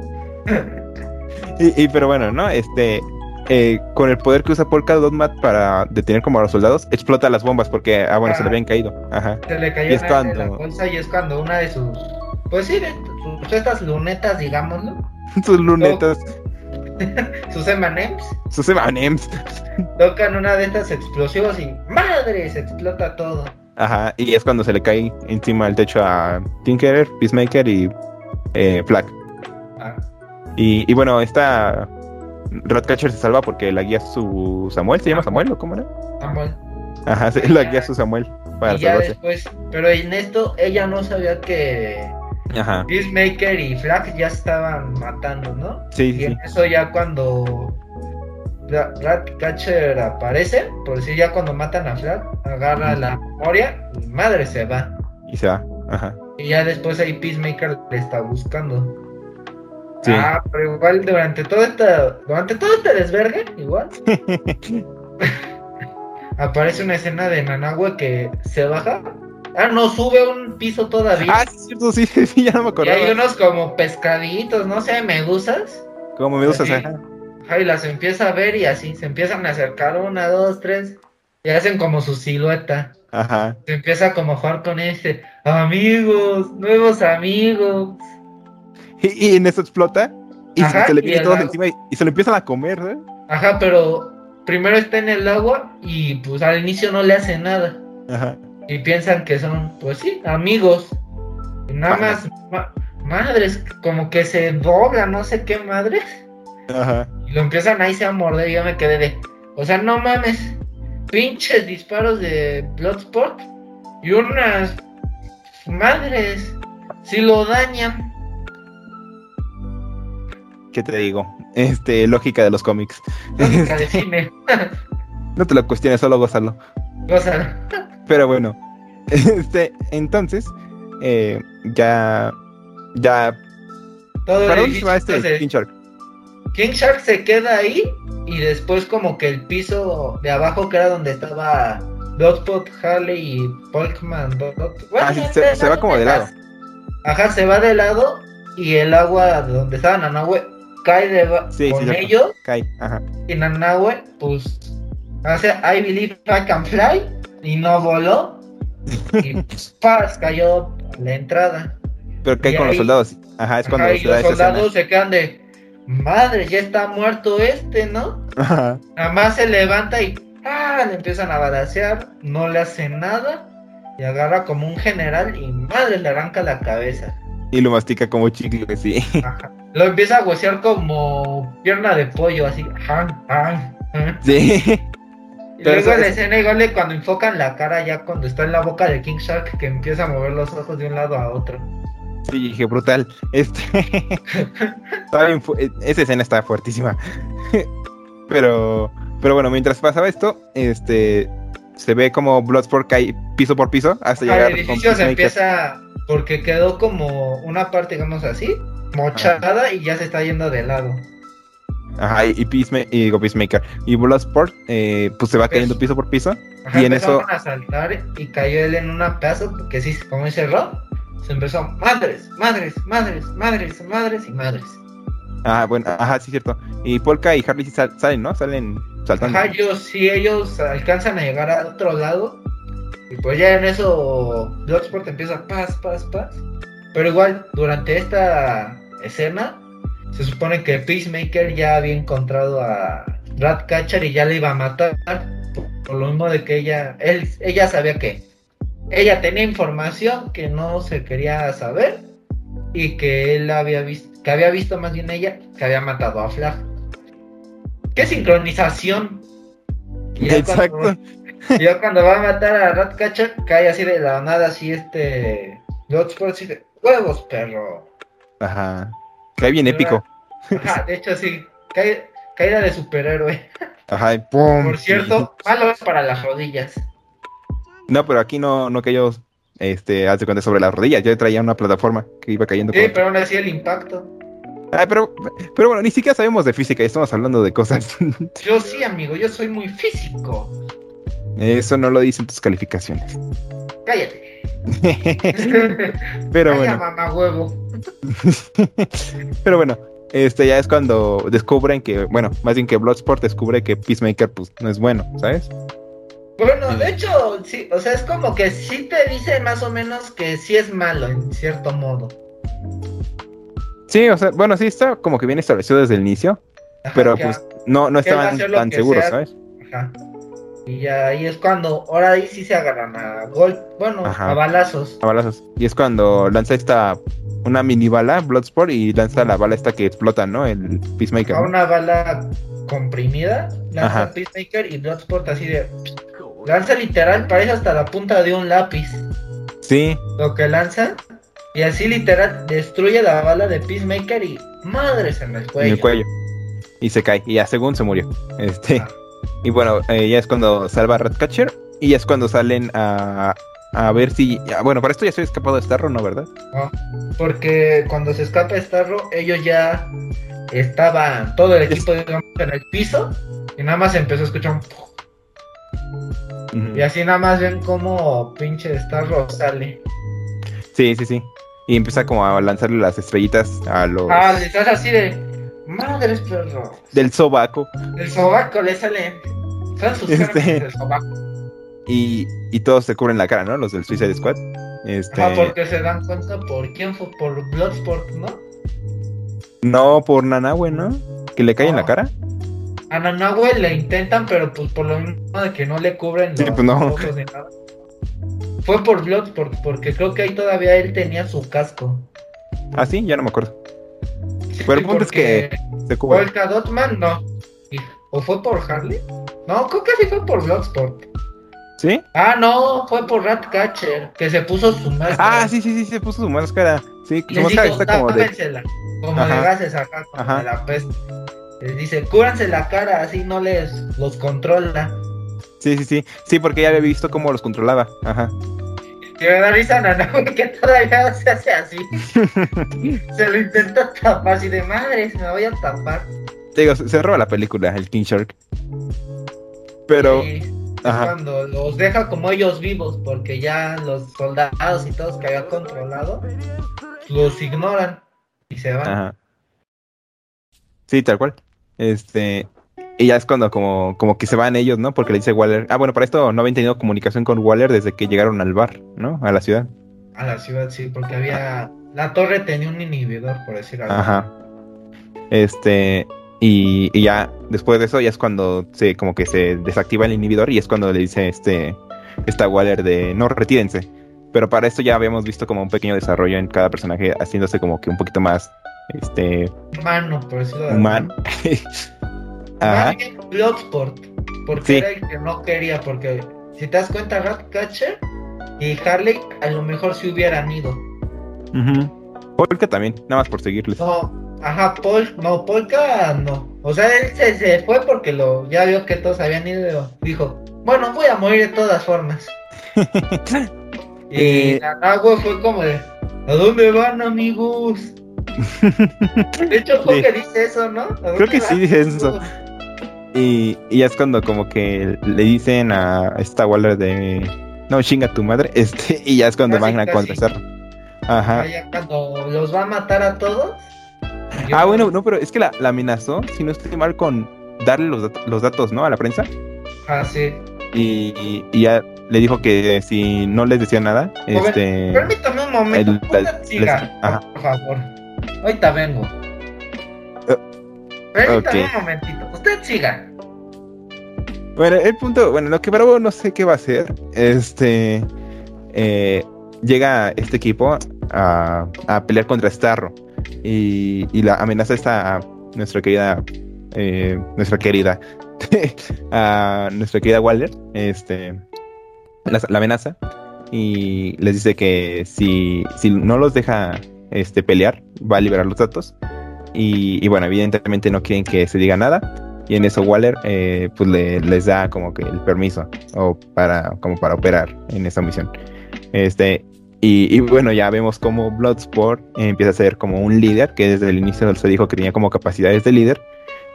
y, y, pero bueno, ¿no? Este. eh, con el poder que usa Polka Dotmat para detener como a los soldados, explota las bombas porque, ah, bueno, se le Ah. habían caído. Ajá. Se le Y cayó es una de la cuando- bolsa y es cuando una de sus. Pues sí, sus, estas lunetas, digámoslo. Sus lunetas, Sus M&M's. sus M&M's. Tocan una de estas explosivos y ¡madre! Se explota todo. Ajá. Y es cuando se le cae encima del techo a Tinkerer, Peacemaker y eh, Flag. Ah, Y, y bueno, esta Ratcatcher se salva porque la guía su Samuel, ¿se llama Samuel o cómo era? Samuel. Ajá, sí, la guía su Samuel para y ya después, pero en esto ella no sabía que Ajá, Peacemaker y Flag ya estaban matando, ¿no? sí, Y sí. en eso ya cuando Ra- Ratcatcher aparece, por decir ya cuando matan a Flag, agarra la memoria y madre se va. Y se va. Ajá. Y ya después ahí Peacemaker le está buscando. Sí. Ah, pero igual durante todo esta, durante todo este desvergue, igual, aparece una escena de Nanahue que se baja. Ah, no, sube un piso todavía. Ah, sí, es cierto, sí, sí, ya no me y acordaba. hay unos como pescaditos, no sé, medusas. Como medusas, Sí. ajá. Ajá, y las empieza a ver y así, se empiezan a acercar una, dos, tres. Y hacen como su silueta. Ajá. Se empieza como a jugar con este. Amigos, nuevos amigos. Y, y en eso explota y Ajá, se le viene el todo agua. encima y, y se lo empiezan a comer, ¿eh? Ajá, pero primero está en el agua y pues al inicio no le hace nada. Ajá. Y piensan que son, pues sí, amigos. Y nada más, ma- madres, como que se dobla, no sé qué madres. Ajá. Y lo empiezan ahí se a morder y yo me quedé de, o sea, no mames, pinches disparos de Bloodsport y unas madres, si lo dañan. ¿Qué te digo? Este, lógica de los cómics. Lógica de cine. No te lo cuestiones, solo gózalo. O sea, Pero bueno, este, entonces, eh, ya, ya, todo el ¿para dónde se va este King Shark? King Shark se queda ahí y después como que el piso de abajo que era donde estaba Bloodspot, Harley y Polkman. Dot- bueno, Ah, sí, se, se va como de lado. Ajá, se va de lado y el agua de donde estaba Nanahue cae de Sí, con ellos Cae, ajá. y Nanahue pues hace I believe I can fly y no voló y pues, ¡paz! cayó a la entrada. Pero cae con los soldados. Ajá, es cuando Ajá, y los escena. soldados se quedan de madre, ya está muerto este, ¿no? Ajá. Nada más se levanta y ¡ah! le empiezan a balacear, no le hace nada y agarra como un general y madre le arranca la cabeza. Y lo mastica como chicle, sí. Ajá. Lo empieza a huesear como pierna de pollo, así. ¡ah! ¡ah! ¡ah! Sí. Y Pero luego la es- escena igual de cuando enfocan la cara ya cuando está en la boca de King Shark que empieza a mover los ojos de un lado a otro. Sí, dije, brutal. Este. Eh, esa escena está fuertísima. pero. Pero bueno, mientras pasaba esto, este. Se ve como Bloodsport cae piso por piso hasta Ajá, llegar el edificio se Peacemaker. empieza porque quedó como una parte, digamos así, mochada y ya se está yendo de lado. Ajá, y, y, Peacema- y Peacemaker. Y Bloodsport, eh, pues se va Pues- cayendo piso por piso. Ajá, Y en eso- a saltar y cayó él en una pedazo que sí, como dice Rob, se empezó madres, madres, madres, madres, madres y madres. Ah, bueno, ajá, sí, cierto. Y Polka y Harley sí sal- salen, ¿no? Salen saltando. Ajá, ellos sí, ellos alcanzan a llegar a otro lado. Y pues ya en eso Bloodsport empieza paz, paz, paz. Pero igual, durante esta escena, se supone que Peacemaker ya había encontrado a Ratcatcher y ya le iba a matar. Por lo mismo de que ella, él, ella sabía que ella tenía información que no se quería saber y que él había visto, que había visto más bien ella que había matado a Flag. ¿Qué sincronización? Y ya Exacto. Cuando, y ya cuando va a matar a Ratcatcher, cae así de la nada, así este. Bloodsport, de huevos, perro. Ajá. Cae bien épico. Ajá, de hecho, sí, cae, caída de superhéroe. Ajá, y pum. Por cierto, malo es para las rodillas. No, pero aquí no, no cayó, este, haz de cuenta sobre las rodillas. Yo traía una plataforma que iba cayendo. Sí, con- pero aún así el impacto. Ay, pero, pero bueno, ni siquiera sabemos de física y estamos hablando de cosas. Yo sí, amigo, yo soy muy físico. Eso no lo dicen tus calificaciones. Cállate. Pero Calla, bueno, mamá huevo. pero bueno, este ya es cuando descubren que, bueno, más bien que Bloodsport descubre que Peacemaker pues no es bueno, ¿sabes? Bueno, de hecho, sí, o sea, es como que sí te dice más o menos que sí es malo en cierto modo. Sí, o sea, bueno, sí está como que bien establecido desde el inicio, Ajá, pero que- pues no, no estaban tan seguros, sea. ¿sabes? Ajá. Y ya ahí es cuando, ahora ahí sí se agarran a gol, bueno, Ajá. a balazos. A balazos. Y es cuando lanza esta, una mini bala, Bloodsport, y lanza la bala esta que explota, ¿no? El Peacemaker. A una bala comprimida, lanza Ajá. Peacemaker y Bloodsport así de. Lanza literal, parece hasta la punta de un lápiz. Sí, Lo que lanza. Y así literal destruye la bala de Peacemaker y madres en el en cuello. el cuello. Y se cae. Y ya según se murió. Este. Ah. Y bueno, eh, ya es cuando salva a Ratcatcher. Y ya es cuando salen a, a ver si. ya, Bueno, para esto ya estoy escapado de Starro, ¿no? ¿Verdad? ¿no? Porque cuando se escapa Starro, ellos ya estaban, todo el equipo digamos, en el piso. Y nada más empezó a escuchar un. Y así nada más ven como pinche Starro sale. Sí, sí, sí. Y empieza como a lanzarle las estrellitas a los. Ah, le estás así de. Madres perro. del sobaco. El sobaco le sale. Son sus Este. del sobaco. Y, y todos se cubren la cara, ¿no? Los del Suicide Squad. Este. Ajá, porque se dan cuenta por quién fue, por Bloodsport, ¿no? No, por Nanahue, ¿no? Que le cae en la cara. A Nanahue le intentan, pero pues por lo mismo de que no le cubren Sí, los pues, no. ojos ni nada. Fue por Bloodsport, porque creo que ahí todavía él tenía su casco. Ah, sí, ya no me acuerdo. Pero el punto es porque Se cubre. Polka Dotman no. ¿O fue por Harley? No, creo que sí fue por Bloodsport. ¿Sí? Ah, no, fue por Ratcatcher, que se puso su máscara. Ah, sí, sí, sí, se puso su máscara. Sí, su máscara está como de. como Ajá. de gases acá, como de la peste. Les dice, cúranse la cara, así no les los controla. Sí, sí, sí. Sí, porque ya había visto cómo los controlaba. Ajá. Y me da risa Nana, que todavía se hace así. se lo intenta tapar, así de madre, se me voy a tapar. Te digo, se, se roba la película, el King Shark. Pero. Ajá. cuando los deja como ellos vivos, porque ya los soldados y todos que había controlado, los ignoran y se van. Ajá. Sí, tal cual. Este. Y ya es cuando como, como que se van ellos, ¿no? Porque le dice Waller. Ah, bueno, para esto no habían tenido comunicación con Waller desde que llegaron al bar, ¿no? A la ciudad. A la ciudad, sí, porque había. La torre tenía un inhibidor, por decir algo. Ajá. Este. Y, y ya después de eso ya es cuando se como que se desactiva el inhibidor y es cuando le dice este esta Waller de no retírense. Pero para esto ya habíamos visto como un pequeño desarrollo en cada personaje haciéndose como que un poquito más este Humano, por decirlo de humano. Ajá. Bloodsport, porque Sí. era el que no quería, porque si te das cuenta, Ratcatcher y Harley a lo mejor se hubieran ido. Polka también, nada más por seguirles. No, ajá, Pol, no, Polka no. O sea, él se, se fue porque lo ya vio que todos habían ido. Dijo, bueno, voy a morir de todas formas. Y Eh. Nanahue fue como de, ¿a dónde van, amigos? De hecho, creo que dice eso, ¿no? ¿A dónde Creo que sí dice eso. Y, y ya es cuando como que le dicen a esta Waller de no chinga tu madre, este, y ya es cuando Casi, van a contestar. Ajá. Allá cuando los va a matar a todos. Ah, bueno, no, pero es que la, la amenazó, si no estoy mal, con darle los, dat- los datos, ¿no? A la prensa. Ah, sí. Y, y- y ya le dijo que si no les decía nada, Joven, este... Permítame un momento. el- les- ajá. por favor. Ahorita vengo. Ok. un momentito. Usted siga. Bueno, el punto, bueno, lo que Bravo no sé qué va a hacer, este... eh, llega este equipo a, a pelear contra Starro y, y la amenaza está a nuestra querida, eh, nuestra querida, a nuestra querida Waller, este, la, la amenaza y les dice que si, si no los deja este, pelear, va a liberar los datos y, y bueno, evidentemente no quieren que se diga nada. Y en eso Waller eh, pues le- les da como que el permiso o para, como para operar en esa misión. Este, y, bueno, ya vemos como Bloodsport empieza a ser como un líder, que desde el inicio se dijo que tenía como capacidades de líder.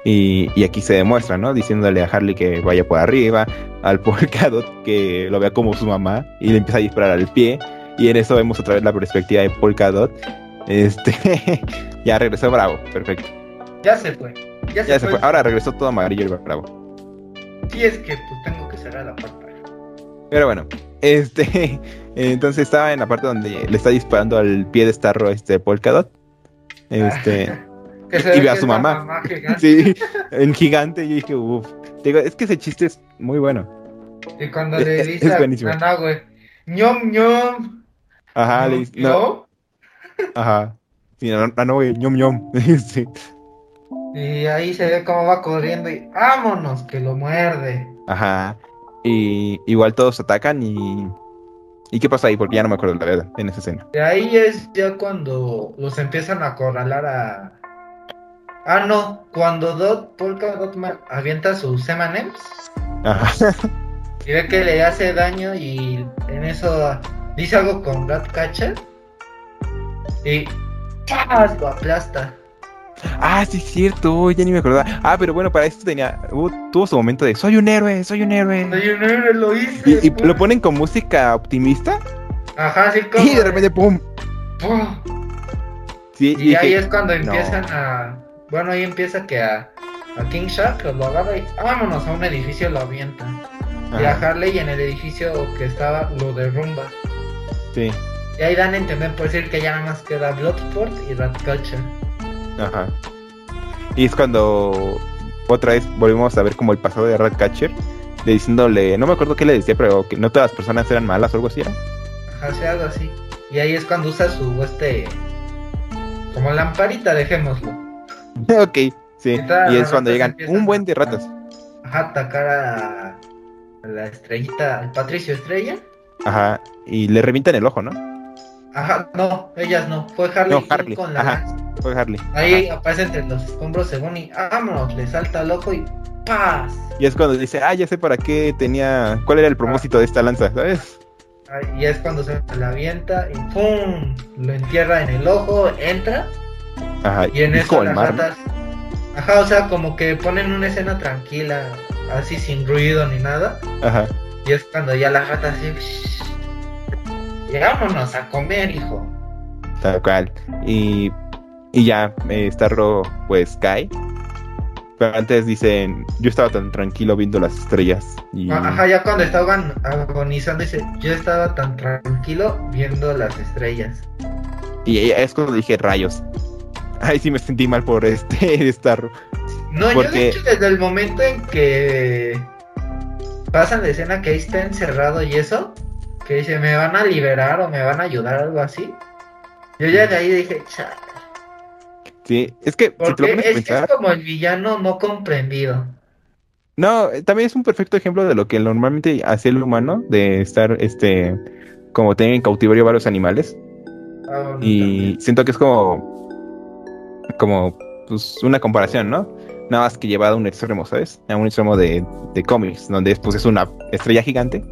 Y, aquí se demuestra, ¿no? Diciéndole a Harley que vaya por arriba, al Polkadot que lo vea como su mamá y le empieza a disparar al pie. Y en eso vemos otra vez la perspectiva de Polkadot. Este, ya regresó Bravo, perfecto. Ya se fue. Ya se, Ya se fue. Ahora regresó todo amarillo y Bravo. Sí, es que pues tengo que cerrar la puerta. Pero bueno, este, entonces estaba en la parte donde le está disparando al pie de Starro este Polkadot. Este, Que se Y ve a su es mamá. gigante. sí, en gigante. Y dije, uff. Digo, es que ese chiste es muy bueno. Y cuando Es- le es- dice es a buenísimo. Nanahue, ñom ñom. Ajá, le dice, no, ajá. Sí, no, no, no, güey, ñom ñom. sí. Y ahí se ve cómo va corriendo y vámonos, que lo muerde. Ajá. Y igual todos atacan y. ¿Y qué pasa ahí? Porque ya no me acuerdo la verdad en esa escena. De ahí es ya cuando los empiezan a acorralar a. Ah, no, cuando Dot, Polka Dot Ma- avienta sus M&M's Ajá. y ve que le hace daño y en eso dice algo con Ratcatcher y ¡chas! lo aplasta. Ah, sí, es cierto, ya ni me acordaba. Ah, pero bueno, para esto tenía. hubo- tuvo su momento de soy un héroe, soy un héroe. Soy un héroe, lo hice. Y, y pues. lo ponen con música optimista Ajá, así como. y de repente, ¡pum! ¡pum! Sí, Y ahí dije, es cuando no. empiezan a. Bueno, ahí empieza que a, a King Shark lo agarra y vámonos a un edificio lo avientan. Y a Harley en el edificio que estaba lo derrumba. sí, Y ahí dan a entender por decir que ya nada más queda Bloodsport y Ratcatcher. ajá. Y es cuando otra vez volvemos a ver como el pasado de Ratcatcher, de diciéndole, no me acuerdo qué le decía, pero que no todas las personas eran malas o algo así, ¿era? Ajá, sí, algo así. Y ahí es cuando usa su este. Como lamparita, dejémoslo. ok, sí. Y es cuando llegan un buen de ratas. Ajá, atacar a, a la estrellita, al Patricio Estrella. Ajá, y le revientan el ojo, ¿no? Ajá, no, ellas no. Fue Harley, No, Quinn Harley, con la ajá. Fue Harley. Ahí Ajá. aparece entre los escombros según y vámonos, le salta el ojo y ¡paz! Y es cuando dice, ah, ya sé para qué tenía, cuál era el propósito de esta lanza, ¿sabes? Y es cuando se la avienta y ¡pum! Lo entierra en el ojo, entra Ajá, y en es eso las ratas. Ajá, o sea, como que ponen una escena tranquila, así sin ruido ni nada. Ajá. Y es cuando ya las ratas así. Vámonos a comer, hijo. Tal cual. Y, y ya, eh, Starro pues cae. Pero antes dicen, yo estaba tan tranquilo viendo las estrellas. Y, Ajá, ya cuando estaban agonizando, dice: Yo estaba tan tranquilo viendo las estrellas. y es cuando dije rayos. Ay, sí me sentí mal por este Starro. No, yo Porque- de hecho desde el momento en que pasan la escena que ahí está encerrado y eso, que dice me van a liberar o me van a ayudar algo así. Yo ya de ahí dije, "Chale", Sí, es que si te lo porque a es, es pensar. como el villano no comprendido. No, también es un perfecto ejemplo de lo que normalmente hace el humano, de estar este como tener en cautiverio varios animales. Ah, Y también. siento que es como como pues una comparación, ¿no? Nada más que llevado a un extremo, ¿sabes? A un extremo de, de cómics, donde pues es una estrella gigante,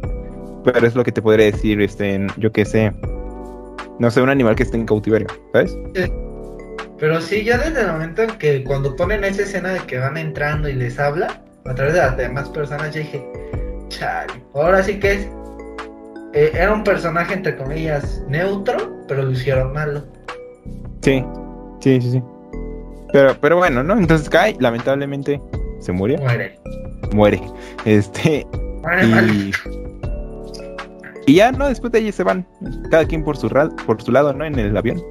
pero es lo que te podría decir, este, en- yo qué sé, no sé, un animal que esté en cautiverio, ¿sabes? Pero sí, ya desde el momento en que cuando ponen esa escena de que van entrando y les habla a través de las demás personas, yo dije, chale, ahora sí que es. eh, era un personaje entre comillas neutro, pero lo hicieron malo. Sí, sí, sí, sí. Pero, pero bueno, ¿no? Entonces cae, lamentablemente se murió, Muere. muere. Este, Muere mal. Y, ya, ¿no? Después de ahí se van, cada quien por su, ra- por su lado, ¿no? En el avión.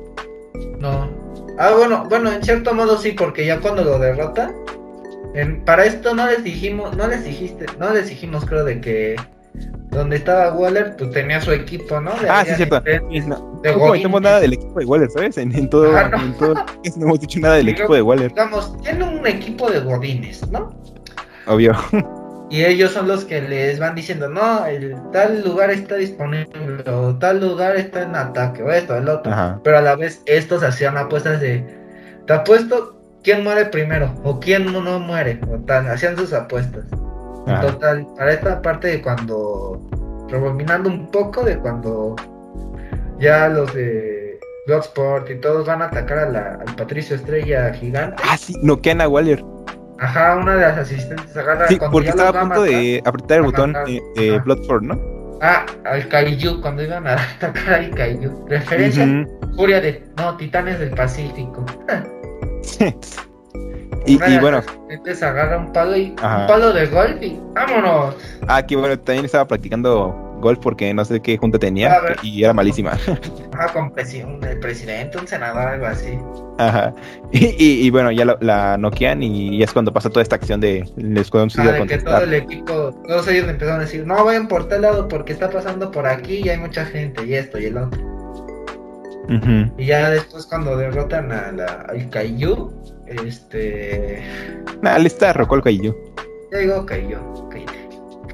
No. Ah, bueno, bueno, en cierto modo sí, porque ya cuando lo derrota, en- para esto no les dijimos, no les dijiste, no les dijimos creo de que donde estaba Waller, pues tenía su equipo, ¿no? Ah, sí, cierto. No, De no comentamos nada del equipo de Waller, ¿sabes? En, en todo, Ajá, no. en todo- no hemos dicho nada del equipo de Waller, Digamos, tiene un equipo de godines, ¿no? obvio. Y ellos son los que les van diciendo, no, el tal lugar está disponible, o tal lugar está en ataque, o esto, el otro. Ajá. Pero a la vez estos hacían apuestas de, te apuesto quién muere primero, o quién no, muere, o tal, hacían sus apuestas. Ajá. Total, para esta parte de cuando, rebobinando un poco de cuando ya los de Bloodsport y todos van a atacar a la- al Patricio Estrella gigante. Ah, sí, noquean a Waller. Ajá, una de las asistentes agarra Sí, porque estaba a punto de apretar el botón eh, Ajá. Bloodsport, ¿no? Ah, al Kaiju, cuando iban a atacar al Kaiju. Referencia, furia de. No, Titanes del Pacífico. y, Una bueno, asistentes agarra un palo y. Ajá. Un palo de golf y. ¡Vámonos! aquí bueno, también estaba practicando golf porque no sé qué junta tenía y era malísima. Ajá, con presi- un- el presidente, un senador, algo así. Ajá. Y, y- y bueno, ya la, la noquean y es cuando pasa toda esta acción de el escuadrón Ah, de que todo el equipo, todos ellos empezaron a decir, no vayan por tal lado porque está pasando por aquí y hay mucha gente y esto y el otro. Ujú. Y ya después cuando derrotan a la, al Kaiju, este... Nah, le está Rocol Kaiju. Ya digo Kaiju, cállate.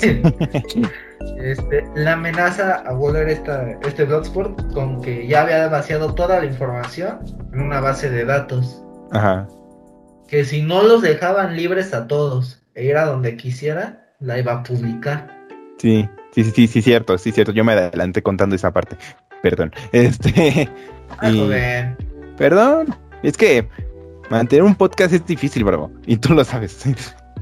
este, la amenaza a Waller esta, este Bloodsport con que ya había vaciado toda la información en una base de datos. Ajá. Que si no los dejaban libres a todos e ir a donde quisiera, la iba a publicar. Sí, sí, sí, sí, sí, cierto, sí, cierto. Yo me adelanté contando esa parte. Perdón. Este. Ah, y-. Perdón. Es que mantener un podcast es difícil, bravo. Y tú lo sabes.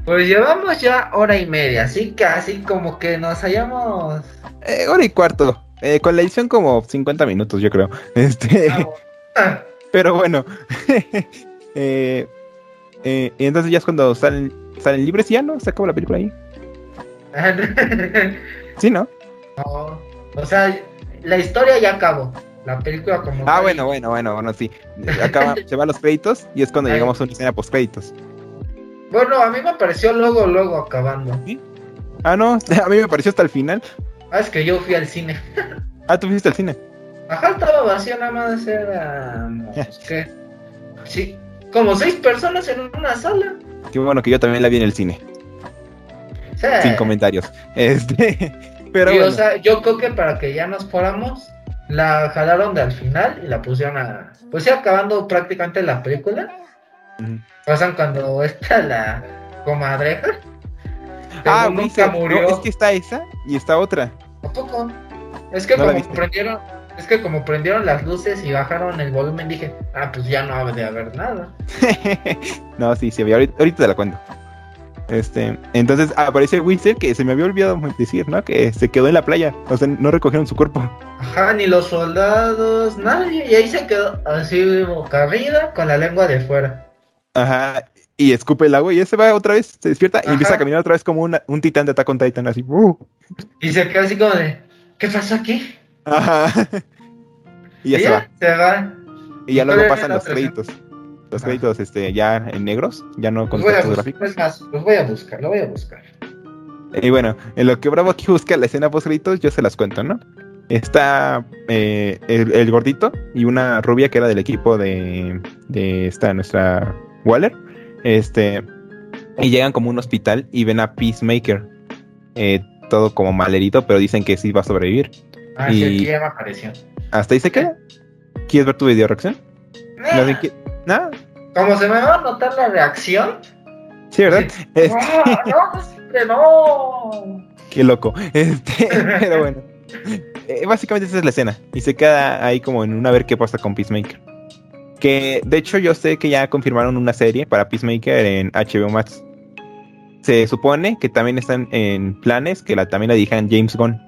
Pues llevamos ya hora y media, así que así como que nos hayamos... Eh, hora y cuarto. Eh, con la edición como 50 minutos, yo creo. Este. Ah, Pero bueno. eh, y entonces ya es cuando salen, salen libres y ya no, se acabó la película ahí. Sí, ¿no? no, o sea, la historia ya acabó. La película como... Ah, bueno, bueno, bueno, bueno, sí. Acaba, se van los créditos y es cuando Ay. llegamos a una escena post créditos. Bueno, a mí me pareció luego, luego acabando. Ah, no, a mí me pareció hasta el final. Ah, es que yo fui al cine. Ah, tú fuiste al cine. Ajá, estaba vacío, nada más éramos... ¿Qué? Sí, como seis personas en una sala. Qué bueno que yo también la vi en el cine, Sí. sin comentarios. Este, pero Sí, bueno. o sea, yo creo que para que ya nos fuéramos, la jalaron de al final y la pusieron a. Pues ya acabando prácticamente la película. Pasan cuando está la comadreja. Ah, nunca no, murió. es que está esa y está otra. ¿A poco? Es que ¿No la como prendieron. Es que como prendieron las luces y bajaron el volumen, dije, ah, pues ya no ha de haber nada. no, sí, sí, ahorita, ahorita te la cuento. Este, entonces aparece Winston que se me había olvidado decir, ¿no? Que se quedó en la playa, o sea, no recogieron su cuerpo. Ajá, ni los soldados, nadie. Y ahí se quedó así boca arriba con la lengua de fuera. Ajá, y escupe el agua y ya se va otra vez, se despierta y empieza a caminar otra vez como una- un titán de Attack on Titan, así. ¡uh! Y se quedó así como de, ¿qué pasó aquí? Ajá. y ya Y se va. Se va. Y ya ¿Y luego pasan los créditos. Los Ajá. créditos este, ya en negros, ya no con Los voy, a textos buscar, gráficos. es más, los voy a buscar, lo voy a buscar. Y bueno, en lo que Bravo aquí busca la escena post créditos, yo se las cuento, ¿no? Está eh, el, el gordito y una rubia que era del equipo de, de esta nuestra Waller. Este, y llegan como a un hospital y ven a Peacemaker. eh, todo como malherido, pero dicen que sí va a sobrevivir. Ah, Y- sí, aquí ya me apareció. Hasta ahí se queda. ¿Quieres ver tu video reacción? No Nada. Como se me va a notar la reacción. Sí, ¿verdad? Es- ¡Ah, no, siempre no! Qué loco. Este, pero bueno. Eh, básicamente esa es la escena. Y se queda ahí como en una a ver qué pasa con Peacemaker. Que de hecho yo sé que ya confirmaron una serie para Peacemaker en HBO Max. Se supone que también están en planes que la, también la dirijan James Gunn.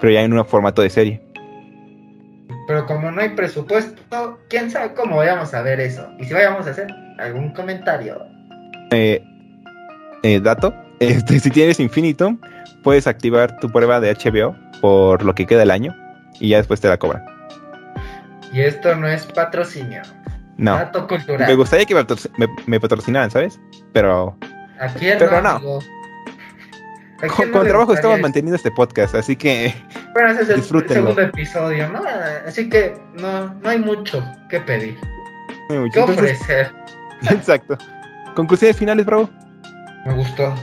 Pero ya en un formato de serie. Pero como no hay presupuesto, quién sabe cómo vayamos a ver eso. Y si vayamos a hacer algún comentario. Eh, eh, dato. Este, si tienes Infinitum, puedes activar tu prueba de HBO por lo que queda del año. Y ya después te la cobran. Y esto no es patrocinio. No. Dato cultural. Me gustaría que me, patroc- me- me patrocinaran, ¿sabes? Pero Aquí Pero no. amigo. ¿A con, no con trabajo estamos manteniendo este podcast, así que Bueno, ese es el Disfrútenlo. segundo episodio, ¿no? Así que no, no hay mucho que pedir. muy mucho. ¿Qué Entonces, ofrecer? exacto. Conclusiones finales, bravo. Me gustó.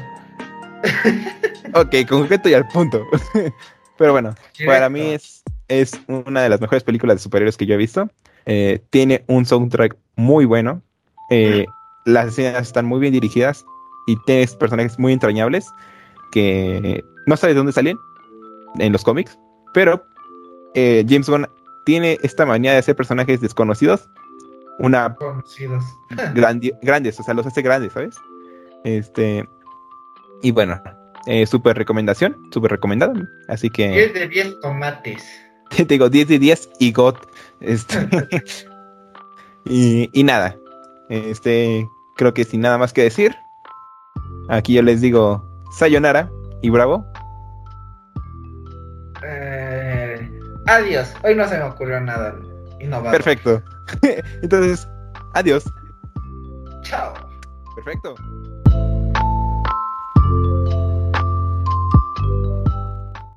Ok, concreto y al punto. Pero bueno, para mí es, es una de las mejores películas de superhéroes que yo he visto. Eh, tiene un soundtrack muy bueno. Eh, las escenas están muy bien dirigidas y tienes personajes muy entrañables que no sabes de dónde salen en los cómics, pero eh, James Gunn tiene esta manía de hacer personajes desconocidos una Conocidos. grandi- grandes, o sea, los hace grandes, ¿sabes? Este, y bueno, eh, súper recomendación, súper recomendada. Así que 10 de 10 tomates. te digo 10 de 10 y God. Este, y, y nada, este, creo que sin nada más que decir, aquí yo les digo Sayonara y bravo. Eh, adiós. Hoy no se me ocurrió nada innovador. Perfecto. Entonces, adiós. Chao. Perfecto.